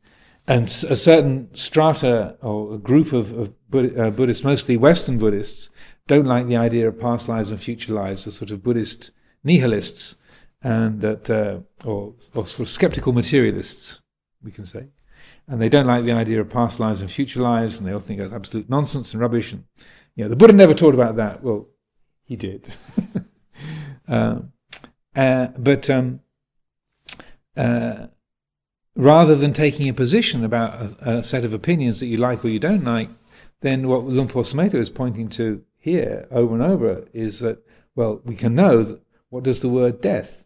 Speaker 1: and a certain strata or a group of, of uh, Buddhists, mostly Western Buddhists, don't like the idea of past lives and future lives, the sort of Buddhist nihilists, and that, uh, or, or sort of skeptical materialists, we can say. And they don't like the idea of past lives and future lives, and they all think that's absolute nonsense and rubbish. And you know, the Buddha never taught about that. Well, he did. uh, uh, but um, uh, rather than taking a position about a, a, set of opinions that you like or you don't like, then what Luang Por Sumedho is pointing to here over and over is that, well, we can know that what does the word death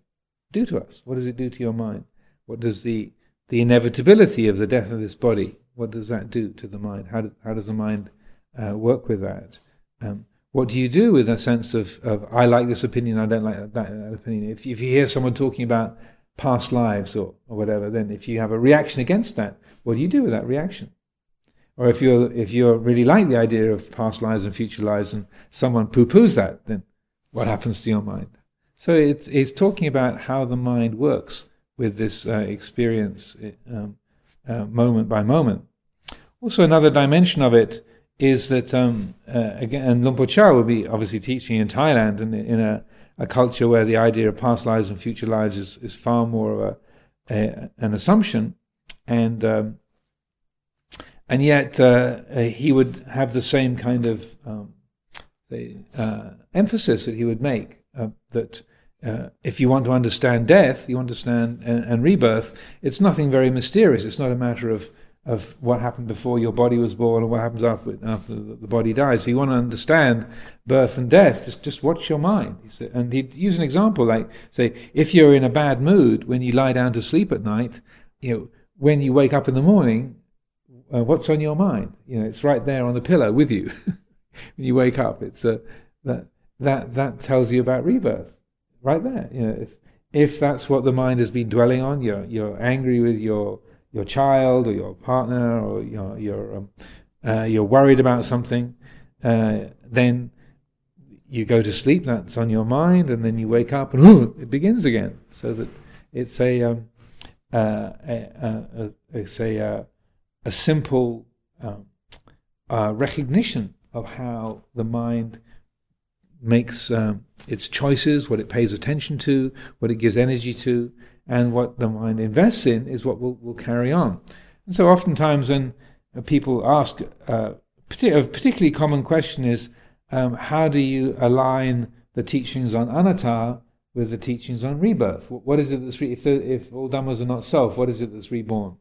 Speaker 1: do to us? What does it do to your mind? What does the, the inevitability of the death of this body, what does that do to the mind? How, do, how does the mind uh, work with that? Um, what do you do with a sense of, of I like this opinion, I don't like that, that opinion? If, if you hear someone talking about past lives or, or whatever, then if you have a reaction against that, what do you do with that reaction? Or if you're if you really like the idea of past lives and future lives, and someone poo-poos that, then what happens to your mind? So it's it's talking about how the mind works with this uh, experience, um, uh, moment by moment. Also, another dimension of it is that um, uh, again, and Luang Por Chah will be obviously teaching in Thailand and in a a culture where the idea of past lives and future lives is, is far more of a, a an assumption, and um, and yet uh, uh, he would have the same kind of um, the, uh, emphasis that he would make uh, that uh, if you want to understand death, you understand and, and rebirth. It's nothing very mysterious. It's not a matter of of what happened before your body was born and what happens after, after the body dies. So you want to understand birth and death, just, just watch your mind. He said, And he'd use an example like, say, if you're in a bad mood when you lie down to sleep at night, you know, when you wake up in the morning, uh, what's on your mind? You know, it's right there on the pillow with you when you wake up. It's a, uh, that, that, that tells you about rebirth right there. You know, if, if that's what the mind has been dwelling on, you're, you're angry with your your child or your partner or you're, you're, um, uh, you're worried about something, uh, then you go to sleep, that's on your mind, and then you wake up and ooh, it begins again. So that it's a, um, uh, a, a, a, a, uh, a simple um, uh, recognition of how the mind makes um, its choices, what it pays attention to, what it gives energy to, and what the mind invests in is what will, will carry on. And so, oftentimes, when people ask, uh, a particularly common question is, um, how do you align the teachings on anatta with the teachings on rebirth? What is it that's re- if, the, if all dhammas are not self, what is it that's reborn?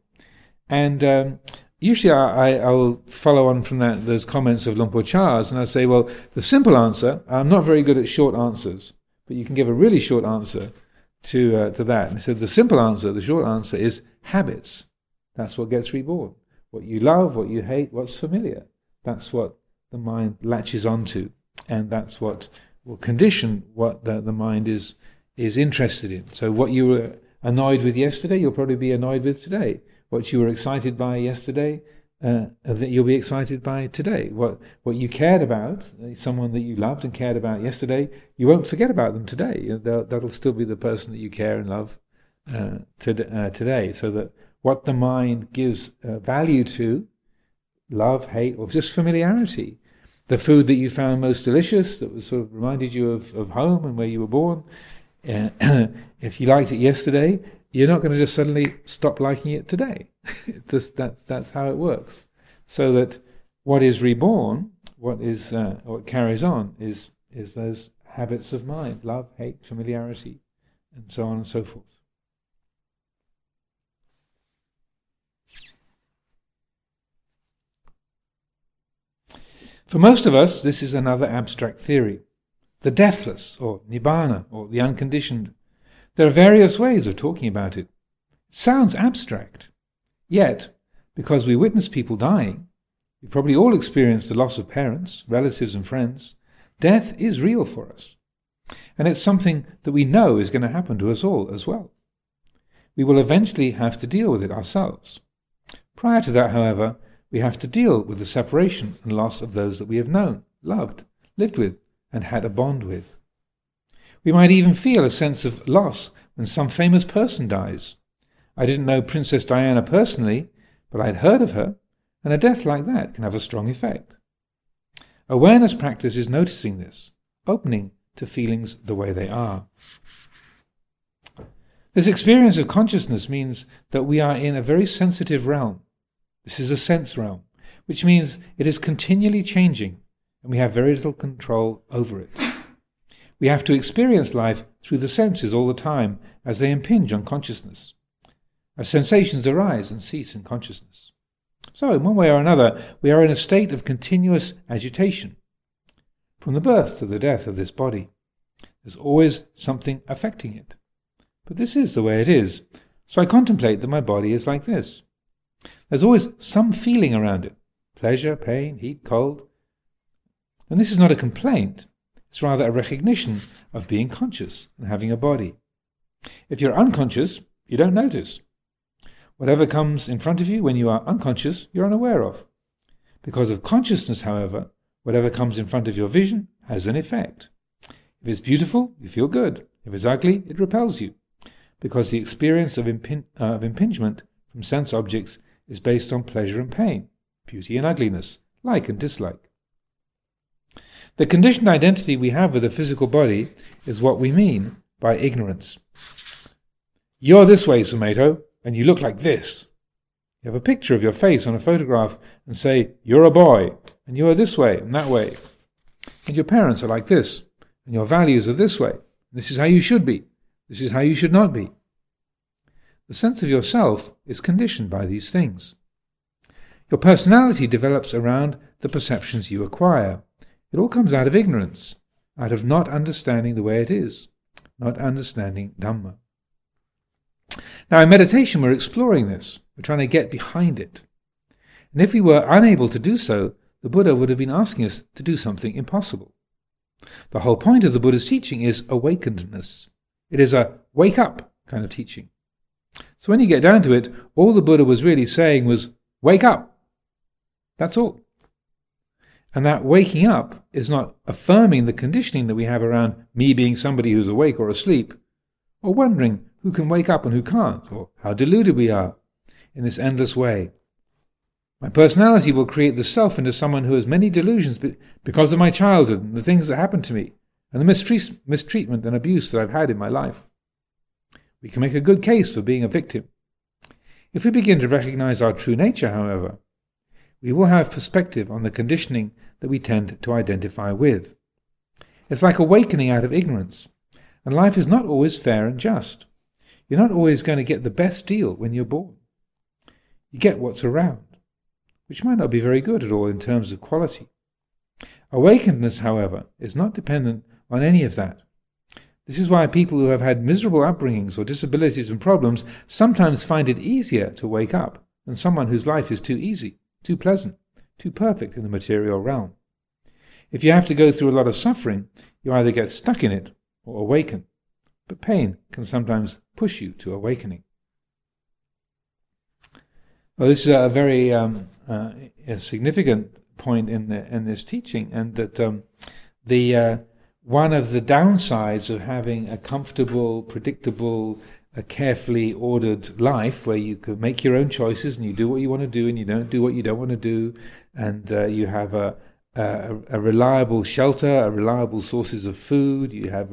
Speaker 1: And um, usually, I, I, will follow on from that those comments of Luang Por Chah's, and I say, well, the simple answer. I'm not very good at short answers, but you can give a really short answer to, uh, to that. And he said the simple answer, the short answer is habits. That's what gets reborn. what you love, what you hate, what's familiar. That's what the mind latches onto, and that's what will condition what the, the mind is is interested in. So what you were annoyed with yesterday, you'll probably be annoyed with today. What you were excited by yesterday, uh, that you'll be excited by today. What what you cared about, someone that you loved and cared about yesterday, you won't forget about them today. They'll, that'll still be the person that you care and love uh, to, uh, today. So that what the mind gives uh, value to, love, hate, or just familiarity, the food that you found most delicious, that was sort of reminded you of, of home and where you were born. Uh, if you liked it yesterday, you're not going to just suddenly stop liking it today. that's, that's how it works. So that what is reborn, what is uh, what carries on, is is those habits of mind: love, hate, familiarity, and so on and so forth. For most of us, this is another abstract theory the deathless, or nibbana, or the unconditioned, there are various ways of talking about it. It sounds abstract. Yet, because we witness people dying, we've probably all experienced the loss of parents, relatives, and friends, death is real for us. And it's something that we know is going to happen to us all as well. We will eventually have to deal with it ourselves. Prior to that, however, we have to deal with the separation and loss of those that we have known, loved, lived with, and had a bond with. We might even feel a sense of loss when some famous person dies. I didn't know Princess Diana personally, but I'd heard of her, and a death like that can have a strong effect. Awareness practice is noticing this, opening to feelings the way they are. This experience of consciousness means that we are in a very sensitive realm. This is a sense realm, which means it is continually changing, and we have very little control over it. We have to experience life through the senses all the time as they impinge on consciousness, as sensations arise and cease in consciousness. So, in one way or another, we are in a state of continuous agitation. From the birth to the death of this body, there's always something affecting it. But this is the way it is, so I contemplate that my body is like this. There's always some feeling around it pleasure, pain, heat, cold. And this is not a complaint, it's rather a recognition of being conscious and having a body. If you're unconscious, you don't notice. Whatever comes in front of you when you are unconscious, you're unaware of. Because of consciousness, however, whatever comes in front of your vision has an effect. If it's beautiful, you feel good. If it's ugly, it repels you. Because the experience of, uh, of impingement from sense objects is based on pleasure and pain, beauty and ugliness, like and dislike. The conditioned identity we have with the physical body is what we mean by ignorance. You're this way, Sumedho, and you look like this. You have a picture of your face on a photograph and say, You're a boy, and you are this way and that way. And your parents are like this, and your values are this way. This is how you should be. This is how you should not be. The sense of yourself is conditioned by these things. Your personality develops around the perceptions you acquire. It all comes out of ignorance, out of not understanding the way it is, not understanding Dhamma. Now, in meditation, we're exploring this. We're trying to get behind it. And if we were unable to do so, the Buddha would have been asking us to do something impossible. The whole point of the Buddha's teaching is awakenedness. It is a wake up kind of teaching. So when you get down to it, all the Buddha was really saying was, wake up. That's all. And that waking up is not affirming the conditioning that we have around me being somebody who's awake or asleep, or wondering who can wake up and who can't, or how deluded we are in this endless way. My personality will create the self into someone who has many delusions because of my childhood and the things that happened to me, and the mistreat- mistreatment and abuse that I've had in my life. We can make a good case for being a victim. If we begin to recognize our true nature, however, we will have perspective on the conditioning that we tend to identify with. It's like awakening out of ignorance, and life is not always fair and just. You're not always going to get the best deal when you're born. You get what's around, which might not be very good at all in terms of quality. Awakenedness, however, is not dependent on any of that. This is why people who have had miserable upbringings or disabilities and problems sometimes find it easier to wake up than someone whose life is too easy, too pleasant, too perfect in the material realm. If you have to go through a lot of suffering, you either get stuck in it or awaken. But pain can sometimes push you to awakening. Well, this is a very um, uh, a significant point in the, in this teaching, and that um, the uh, one of the downsides of having a comfortable, predictable, a carefully ordered life where you can make your own choices and you do what you want to do and you don't do what you don't want to do, and uh, you have a, a, a, reliable shelter, a reliable sources of food, you have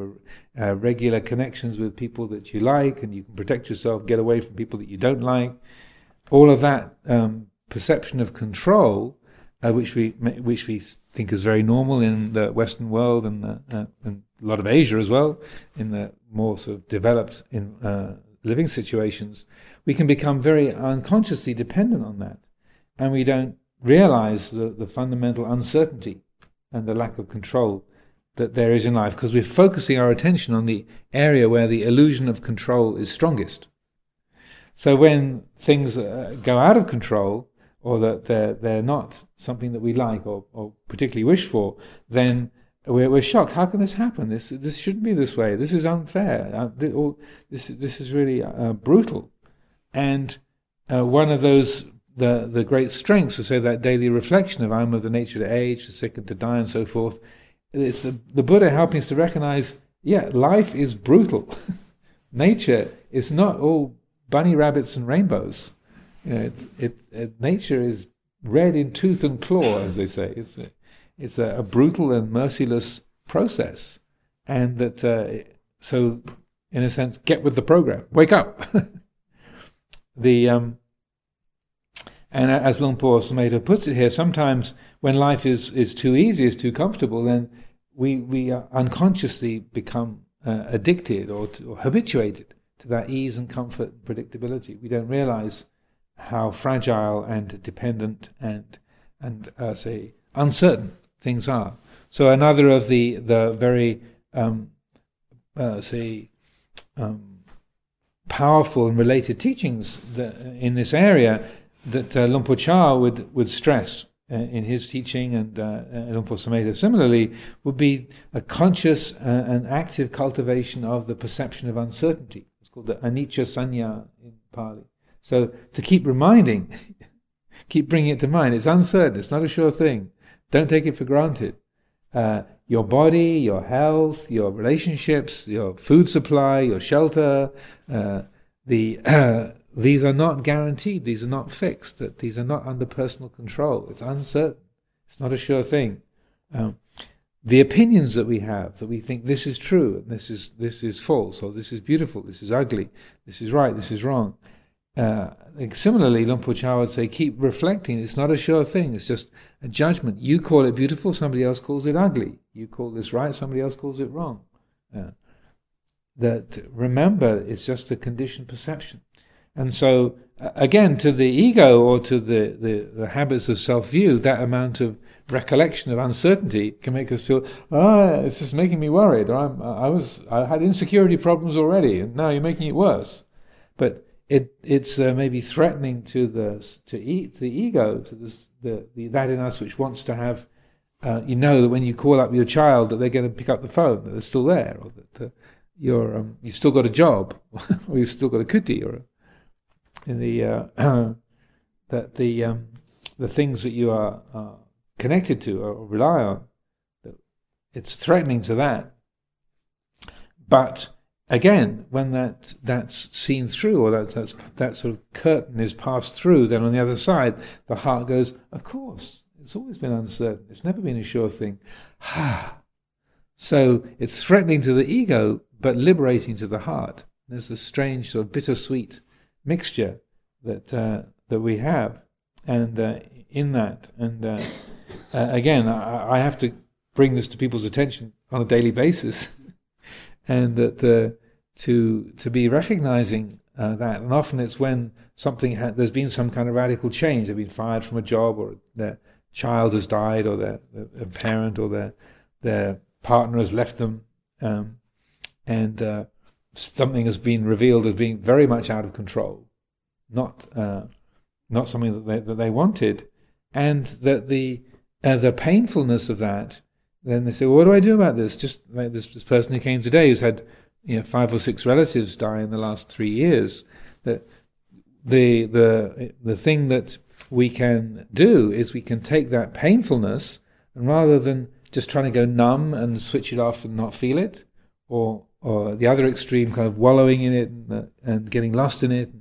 Speaker 1: a, regular connections with people that you like, and you can protect yourself, get away from people that you don't like. All of that um, perception of control uh, which we which we think is very normal in the Western world and, uh, and a lot of Asia as well, in the more sort of developed in uh, living situations, we can become very unconsciously dependent on that, and we don't realize the, the fundamental uncertainty and the lack of control that there is in life because we're focusing our attention on the area where the illusion of control is strongest. So when things uh, go out of control, or that they're, they're not something that we like or, or particularly wish for, then we're, we're shocked. How can this happen? This, this shouldn't be this way. This is unfair. Uh, this, this is really uh, brutal. And uh, one of those, the, the great strengths to say that daily reflection of I'm of the nature to age, to sick and to die, and so forth, it's the, the Buddha helping us to recognize, yeah, life is brutal. nature is not all bunny rabbits and rainbows. You know, it's, it, it, nature is red in tooth and claw, as they say. It's a, it's a, a brutal and merciless process, and that uh, so, in a sense, get with the program. Wake up. the um, and as Luang Por Sumedho puts it here, sometimes when life is, is too easy, is too comfortable, then we we unconsciously become uh, addicted or, to, or habituated to that ease and comfort and predictability. We don't realize how fragile and dependent and and uh, say uncertain things are. So another of the the very um, uh, say um, powerful and related teachings that, in this area that uh, Luang Por Chah would would stress uh, in his teaching and uh, Sumedho similarly would be a conscious uh, and active cultivation of the perception of uncertainty. It's called the anicca sanya in Pali. So to keep reminding, keep bringing it to mind. It's uncertain. It's not a sure thing. Don't take it for granted. Uh, your body, your health, your relationships, your food supply, your shelter, uh, the uh, these are not guaranteed. These are not fixed. That these are not under personal control. It's uncertain. It's not a sure thing. Um, the opinions that we have, that we think this is true and this is this is false, or this is beautiful, this is ugly, this is right, this is wrong. Uh, similarly, Luang Por Chah would say, keep reflecting. It's not a sure thing. It's just a judgment. You call it beautiful, somebody else calls it ugly. You call this right, somebody else calls it wrong. Uh, that remember, it's just a conditioned perception. And so, uh, again, to the ego or to the, the, the habits of self view, that amount of recollection of uncertainty can make us feel, ah, oh, it's just making me worried. Or I'm, I was, I had insecurity problems already, and now you're making it worse. But it it's uh, maybe threatening to the to eat the ego to this the, the that in us which wants to have uh, you know that when you call up your child that they're going to pick up the phone that they're still there or that uh, you're um, you've still got a job or you've still got a kuti or in the uh, that the um, the things that you are connected to or rely on it's threatening to that but again, when that that's seen through, or that that's, that sort of curtain is passed through, then on the other side, the heart goes, "Of course, it's always been uncertain. It's never been a sure thing." So it's threatening to the ego, but liberating to the heart. There's a strange sort of bittersweet mixture that uh, that we have, and uh, in that, and uh, uh again, I, I have to bring this to people's attention on a daily basis. and that uh, to to be recognizing uh, that. And often it's when something ha- there's been some kind of radical change. They've been fired from a job, or their child has died, or their, their parent or their their partner has left them, um, and something has been revealed as being very much out of control, not uh, not something that they, that they wanted, and that the uh, the painfulness of that. Then they say, well, "What do I do about this?" Just like this, this person who came today, who's had you know five or six relatives die in the last three years. That the the the thing that we can do is we can take that painfulness and rather than just trying to go numb and switch it off and not feel it, or or the other extreme, kind of wallowing in it and, and getting lost in it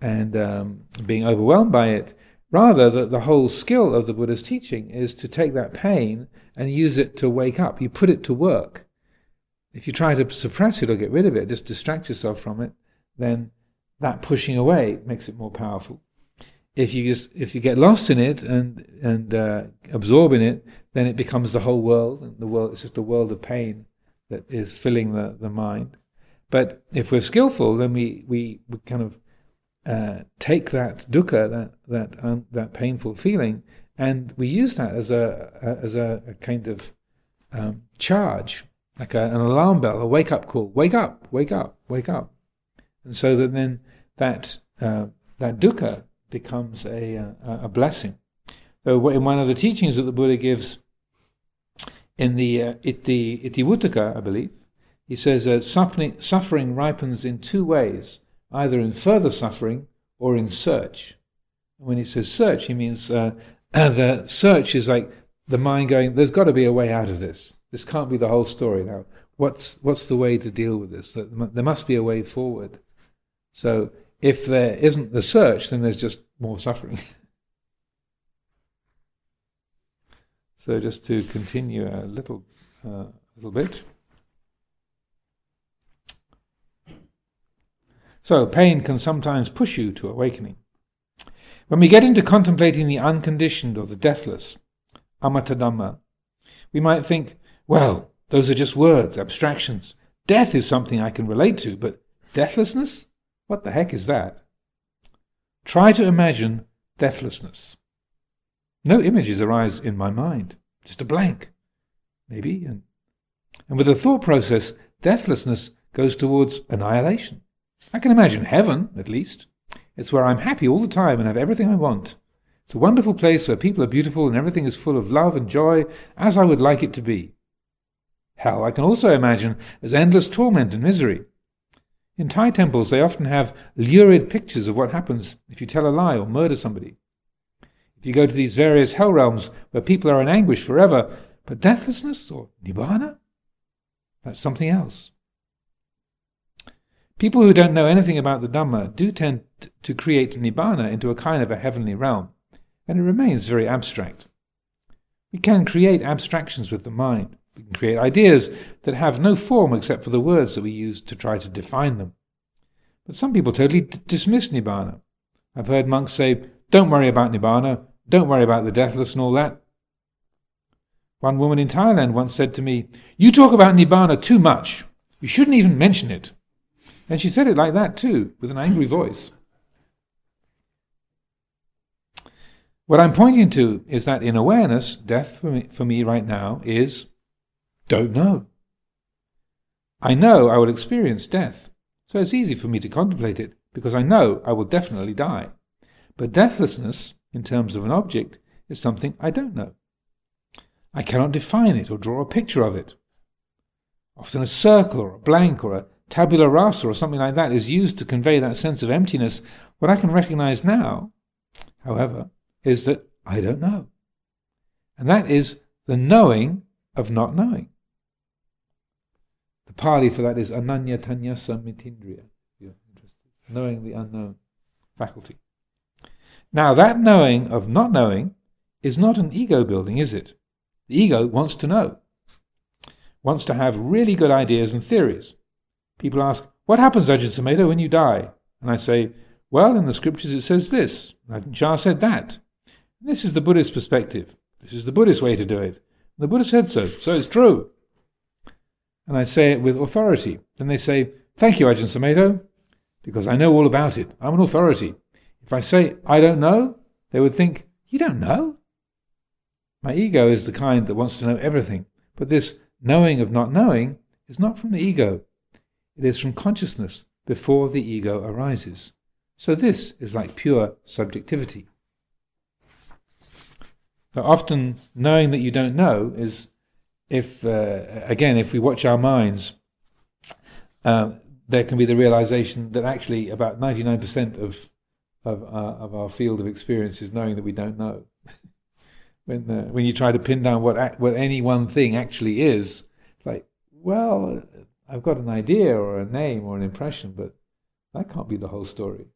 Speaker 1: and um, being overwhelmed by it. Rather, the, the whole skill of the Buddha's teaching is to take that pain and use it to wake up. You put it to work. If you try to suppress it or get rid of it, just distract yourself from it, then that pushing away makes it more powerful. If you just if you get lost in it and and uh, absorb in it, then it becomes the whole world, and the world it's just a world of pain that is filling the, the mind. But if we're skillful, then we, we, we kind of uh, take that dukkha, that that um, that painful feeling, and we use that as a, a as a, a, kind of um, charge, like a, an alarm bell, a wake up call. Wake up! Wake up! Wake up! And so that then that uh, that dukkha becomes a, a, a blessing. So in one of the teachings that the Buddha gives in the uh, Iti, Itivuttaka, I believe, he says uh, suffering, suffering ripens in two ways, either in further suffering or in search. when he says search, he means uh, the search is like the mind going, there's got to be a way out of this. This can't be the whole story now. What's, what's the way to deal with this? There must be a way forward. So if there isn't the search, then there's just more suffering. So just to continue a little, uh, little bit. So pain can sometimes push you to awakening. When we get into contemplating the unconditioned or the deathless, amatadhamma, we might think, well, those are just words, abstractions. Death is something I can relate to, but deathlessness? What the heck is that? Try to imagine deathlessness. No images arise in my mind, just a blank, maybe. And, and with the thought process, deathlessness goes towards annihilation. I can imagine heaven, at least. It's where I'm happy all the time and have everything I want. It's a wonderful place where people are beautiful and everything is full of love and joy, as I would like it to be. Hell, I can also imagine as endless torment and misery. In Thai temples, they often have lurid pictures of what happens if you tell a lie or murder somebody. If you go to these various hell realms where people are in anguish forever, but deathlessness or nibbana? That's something else. People who don't know anything about the Dhamma do tend to create nibbana into a kind of a heavenly realm, and it remains very abstract. We can create abstractions with the mind. We can create ideas that have no form except for the words that we use to try to define them. But some people totally d- dismiss nibbana. I've heard monks say, Don't worry about nibbana, don't worry about the deathless and all that. One woman in Thailand once said to me, You talk about Nibbana too much. You shouldn't even mention it. And she said it like that too, with an angry voice. What I'm pointing to is that in awareness, death for me, for me right now is don't know. I know I will experience death, so it's easy for me to contemplate it because I know I will definitely die. But deathlessness in terms of an object is something I don't know. I cannot define it or draw a picture of it. Often a circle or a blank or a tabula rasa or something like that is used to convey that sense of emptiness. What I can recognize now, however, is that I don't know. And that is the knowing of not knowing. The Pali for that is anaññataññassamitindriya. Knowing the unknown faculty. Now, that knowing of not knowing is not an ego building, is it? The ego wants to know, wants to have really good ideas and theories. People ask, What happens, Ajahn Sumedho, when you die? And I say, Well, in the scriptures it says this. Ajahn Chah said that. And this is the Buddhist perspective. This is the Buddhist way to do it. And the Buddha said so, so it's true. And I say it with authority. Then they say, Thank you, Ajahn Sumedho, because I know all about it. I'm an authority. If I say, I don't know, they would think, You don't know? My ego is the kind that wants to know everything, but this knowing of not knowing is not from the ego. It is from consciousness before the ego arises. So this is like pure subjectivity. But often knowing that you don't know is, if uh, again, if we watch our minds, uh, there can be the realization that actually about 99% of of our, uh, of our field of experience is knowing that we don't know. when when you try to pin down what what any one thing actually is, like well, I've got an idea or a name or an impression, but that can't be the whole story.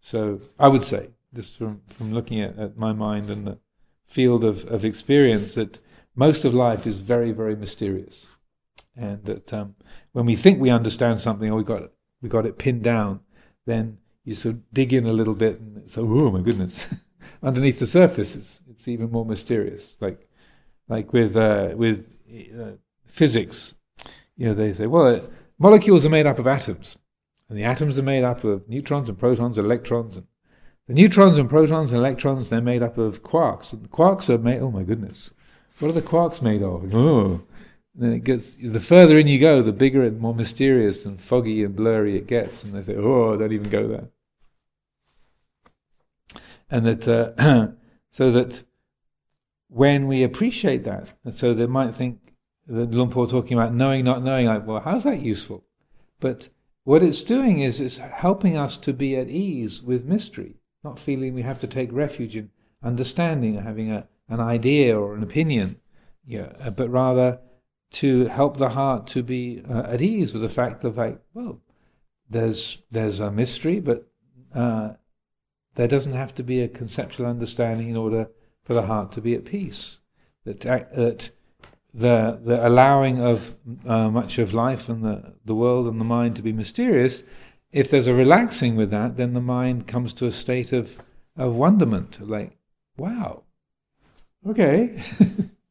Speaker 1: So I would say, just from, from looking at, at my mind and the field of, of experience, that most of life is very, very mysterious. And that um, when we think we understand something or we got we got it pinned down, then you sort of dig in a little bit and it's oh, oh my goodness. Underneath the surface, it's, it's even more mysterious. Like like with uh, with uh, physics, you know, they say, well, uh, molecules are made up of atoms, and the atoms are made up of neutrons and protons and electrons, and the neutrons and protons and electrons they're made up of quarks, and the quarks are made. Oh my goodness, what are the quarks made of? Oh, and then it gets the further in you go, the bigger and more mysterious and foggy and blurry it gets, and they say, oh, don't even go there. And that uh, so that when we appreciate that, and so they might think Luang Por talking about knowing, not knowing, like, well, how's that useful? But what it's doing is it's helping us to be at ease with mystery, not feeling we have to take refuge in understanding or having a, an idea or an opinion, yeah, but rather to help the heart to be uh, at ease with the fact of like, well, there's there's a mystery, but uh, there doesn't have to be a conceptual understanding in order for the heart to be at peace. That uh, that the the allowing of uh, much of life and the the world and the mind to be mysterious, if there's a relaxing with that, then the mind comes to a state of of wonderment, like wow, okay,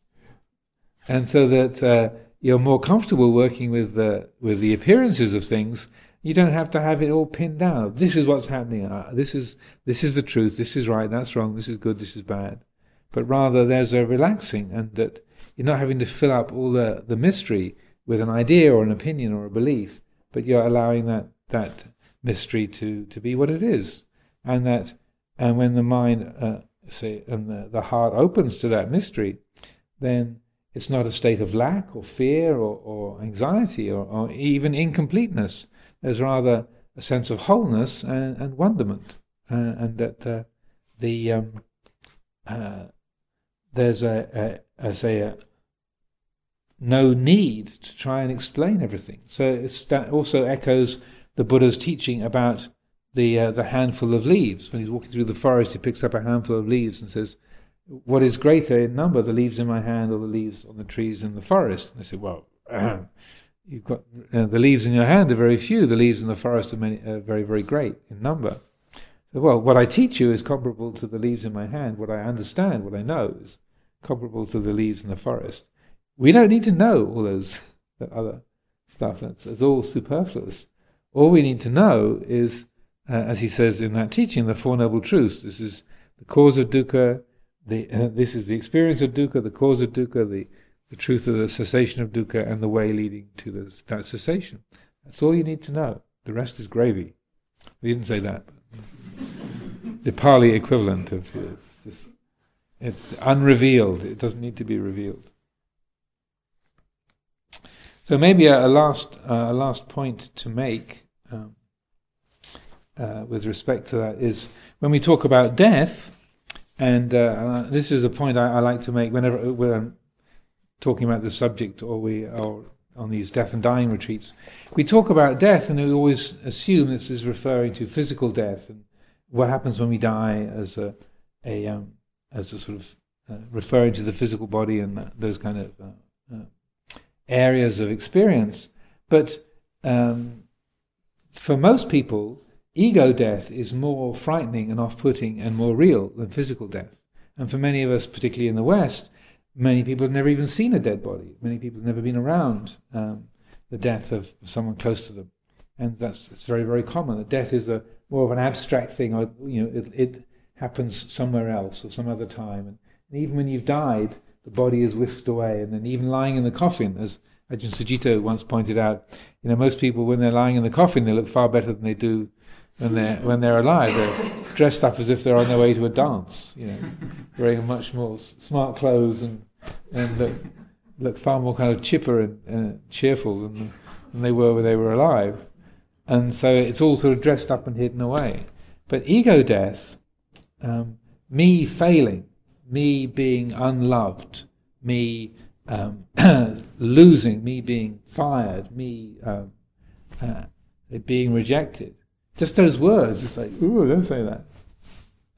Speaker 1: and so that uh, you're more comfortable working with the with the appearances of things. You don't have to have it all pinned down. This is what's happening. Uh, this is this is the truth. This is right. That's wrong. This is good. This is bad. But rather, there's a relaxing, and that you're not having to fill up all the, the mystery with an idea or an opinion or a belief, but you're allowing that, that mystery to, to be what it is. And that and when the mind uh, say and the, the heart opens to that mystery, then it's not a state of lack or fear or, or anxiety or, or, even incompleteness. There's rather a sense of wholeness and, and wonderment, uh, and that uh, the um, uh, there's a, a, a say a, no need to try and explain everything. So that also echoes the Buddha's teaching about the uh, the handful of leaves. When he's walking through the forest, he picks up a handful of leaves and says, "What is greater in number, the leaves in my hand or the leaves on the trees in the forest?" And they say, "Well." you've got uh, the leaves in your hand are very few. The leaves in the forest are many, uh, very, very great in number. Well, what I teach you is comparable to the leaves in my hand. What I understand, what I know, is comparable to the leaves in the forest. We don't need to know all those that other stuff. That's, that's all superfluous. All we need to know is, uh, as he says in that teaching, the Four Noble Truths. This is the cause of dukkha. The, uh, this is the experience of dukkha, the cause of dukkha, the, the truth of the cessation of dukkha, and the way leading to the, that cessation. That's all you need to know. The rest is gravy. We didn't say that. The Pali equivalent of it's, this, it's unrevealed. It doesn't need to be revealed. So maybe a, a last uh, a last point to make um, uh, with respect to that is when we talk about death, and uh, this is a point I, I, like to make whenever we're talking about the subject or we are on these death and dying retreats. We talk about death, and we always assume this is referring to physical death and what happens when we die as a, a um, as a sort of uh, referring to the physical body and those kind of uh, uh, areas of experience. But um, for most people, ego death is more frightening and off-putting and more real than physical death. And for many of us, particularly in the West, many people have never even seen a dead body. Many people have never been around um, the death of someone close to them, and that's it's very very common. That death is a more of an abstract thing, or you know, it, it happens somewhere else or some other time. And, and, even when you've died, the body is whisked away, and then even lying in the coffin, as Ajahn Sucitto once pointed out, you know, most people when they're lying in the coffin, they look far better than they do when they're when they're alive. They're dressed up as if they're on their way to a dance. You know, wearing much more smart clothes and and look, look far more kind of chipper and uh, cheerful than, than they were when they were alive. And so it's all sort of dressed up and hidden away. But ego death, um, me failing, me being unloved, me um, losing, me being fired, me um, uh, being rejected. Just those words, it's like, ooh, don't say that.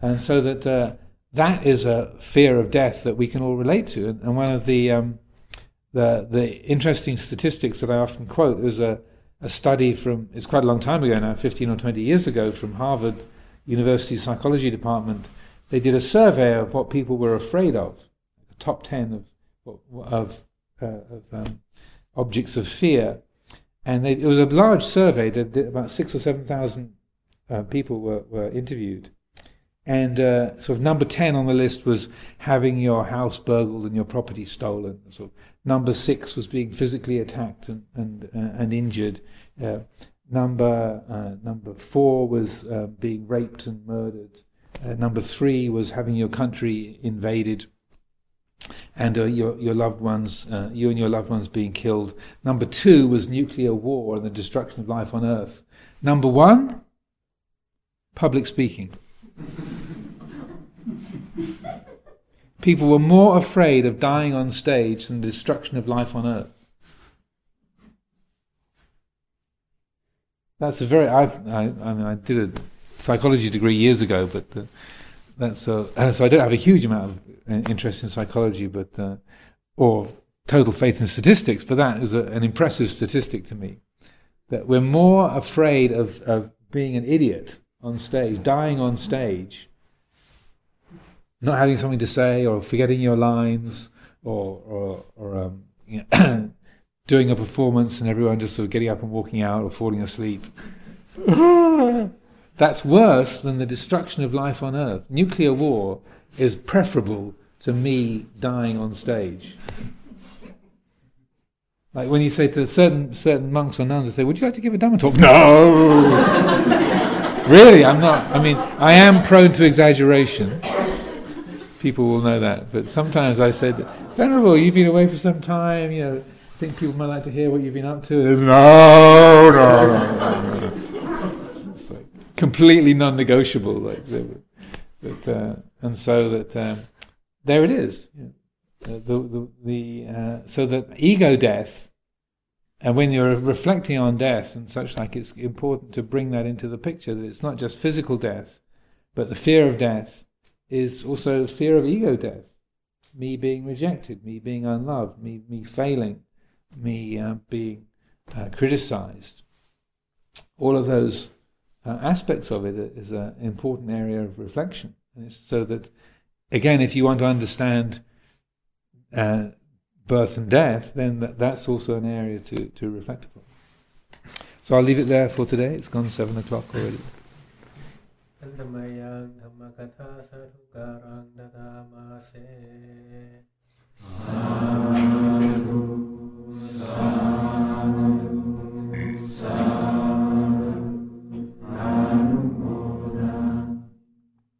Speaker 1: And so that uh, that is a fear of death that we can all relate to. And, one of the, um, the the interesting statistics that I often quote is a, a study from, it's quite a long time ago now, 15 or 20 years ago, from Harvard University Psychology Department. They did a survey of what people were afraid of, the top 10 of of, uh, of um, objects of fear. And they, it was a large survey that about six or seven thousand uh, people were, were interviewed. And uh, sort of number 10 on the list was having your house burgled and your property stolen. So number six was being physically attacked and, and, uh, and injured. Uh, number, uh, number four was uh, being raped and murdered. number three was having your country invaded and uh, your your loved ones, uh, you and your loved ones being killed. Number two was nuclear war and the destruction of life on Earth. Number one, public speaking. People were more afraid of dying on stage than the destruction of life on Earth. That's a very. I've, I, I mean, I did a psychology degree years ago, but uh, that's a, and so I don't have a huge amount of interest in psychology, but uh, or total faith in statistics. But that is a, an impressive statistic to me. That we're more afraid of, of being an idiot on stage, dying on stage, not having something to say, or forgetting your lines, or or, or um, you know, doing a performance and everyone just sort of getting up and walking out or falling asleep. That's worse than the destruction of life on Earth. Nuclear war is preferable to me dying on stage. Like when you say to certain certain monks or nuns, they say, "Would you like to give a Dhamma talk?" No, really, I'm not. I mean, I am prone to exaggeration. People will know that, but sometimes I said, "Venerable, you've been away for some time. You know, I think people might like to hear what you've been up to." No, no, no, no. Completely non-negotiable. Like, but, uh, and so that um, there it is. Uh, the, the, the, uh, so that ego death, and when you're reflecting on death and such like, it's important to bring that into the picture that it's not just physical death, but the fear of death is also the fear of ego death. Me being rejected, me being unloved, me, me failing, me uh, being uh, criticized. All of those uh, aspects of it is an important area of reflection. so that, again, if you want to understand uh, birth and death, then that's also an area to, to reflect upon. So I'll leave it there for today. It's gone seven o'clock already.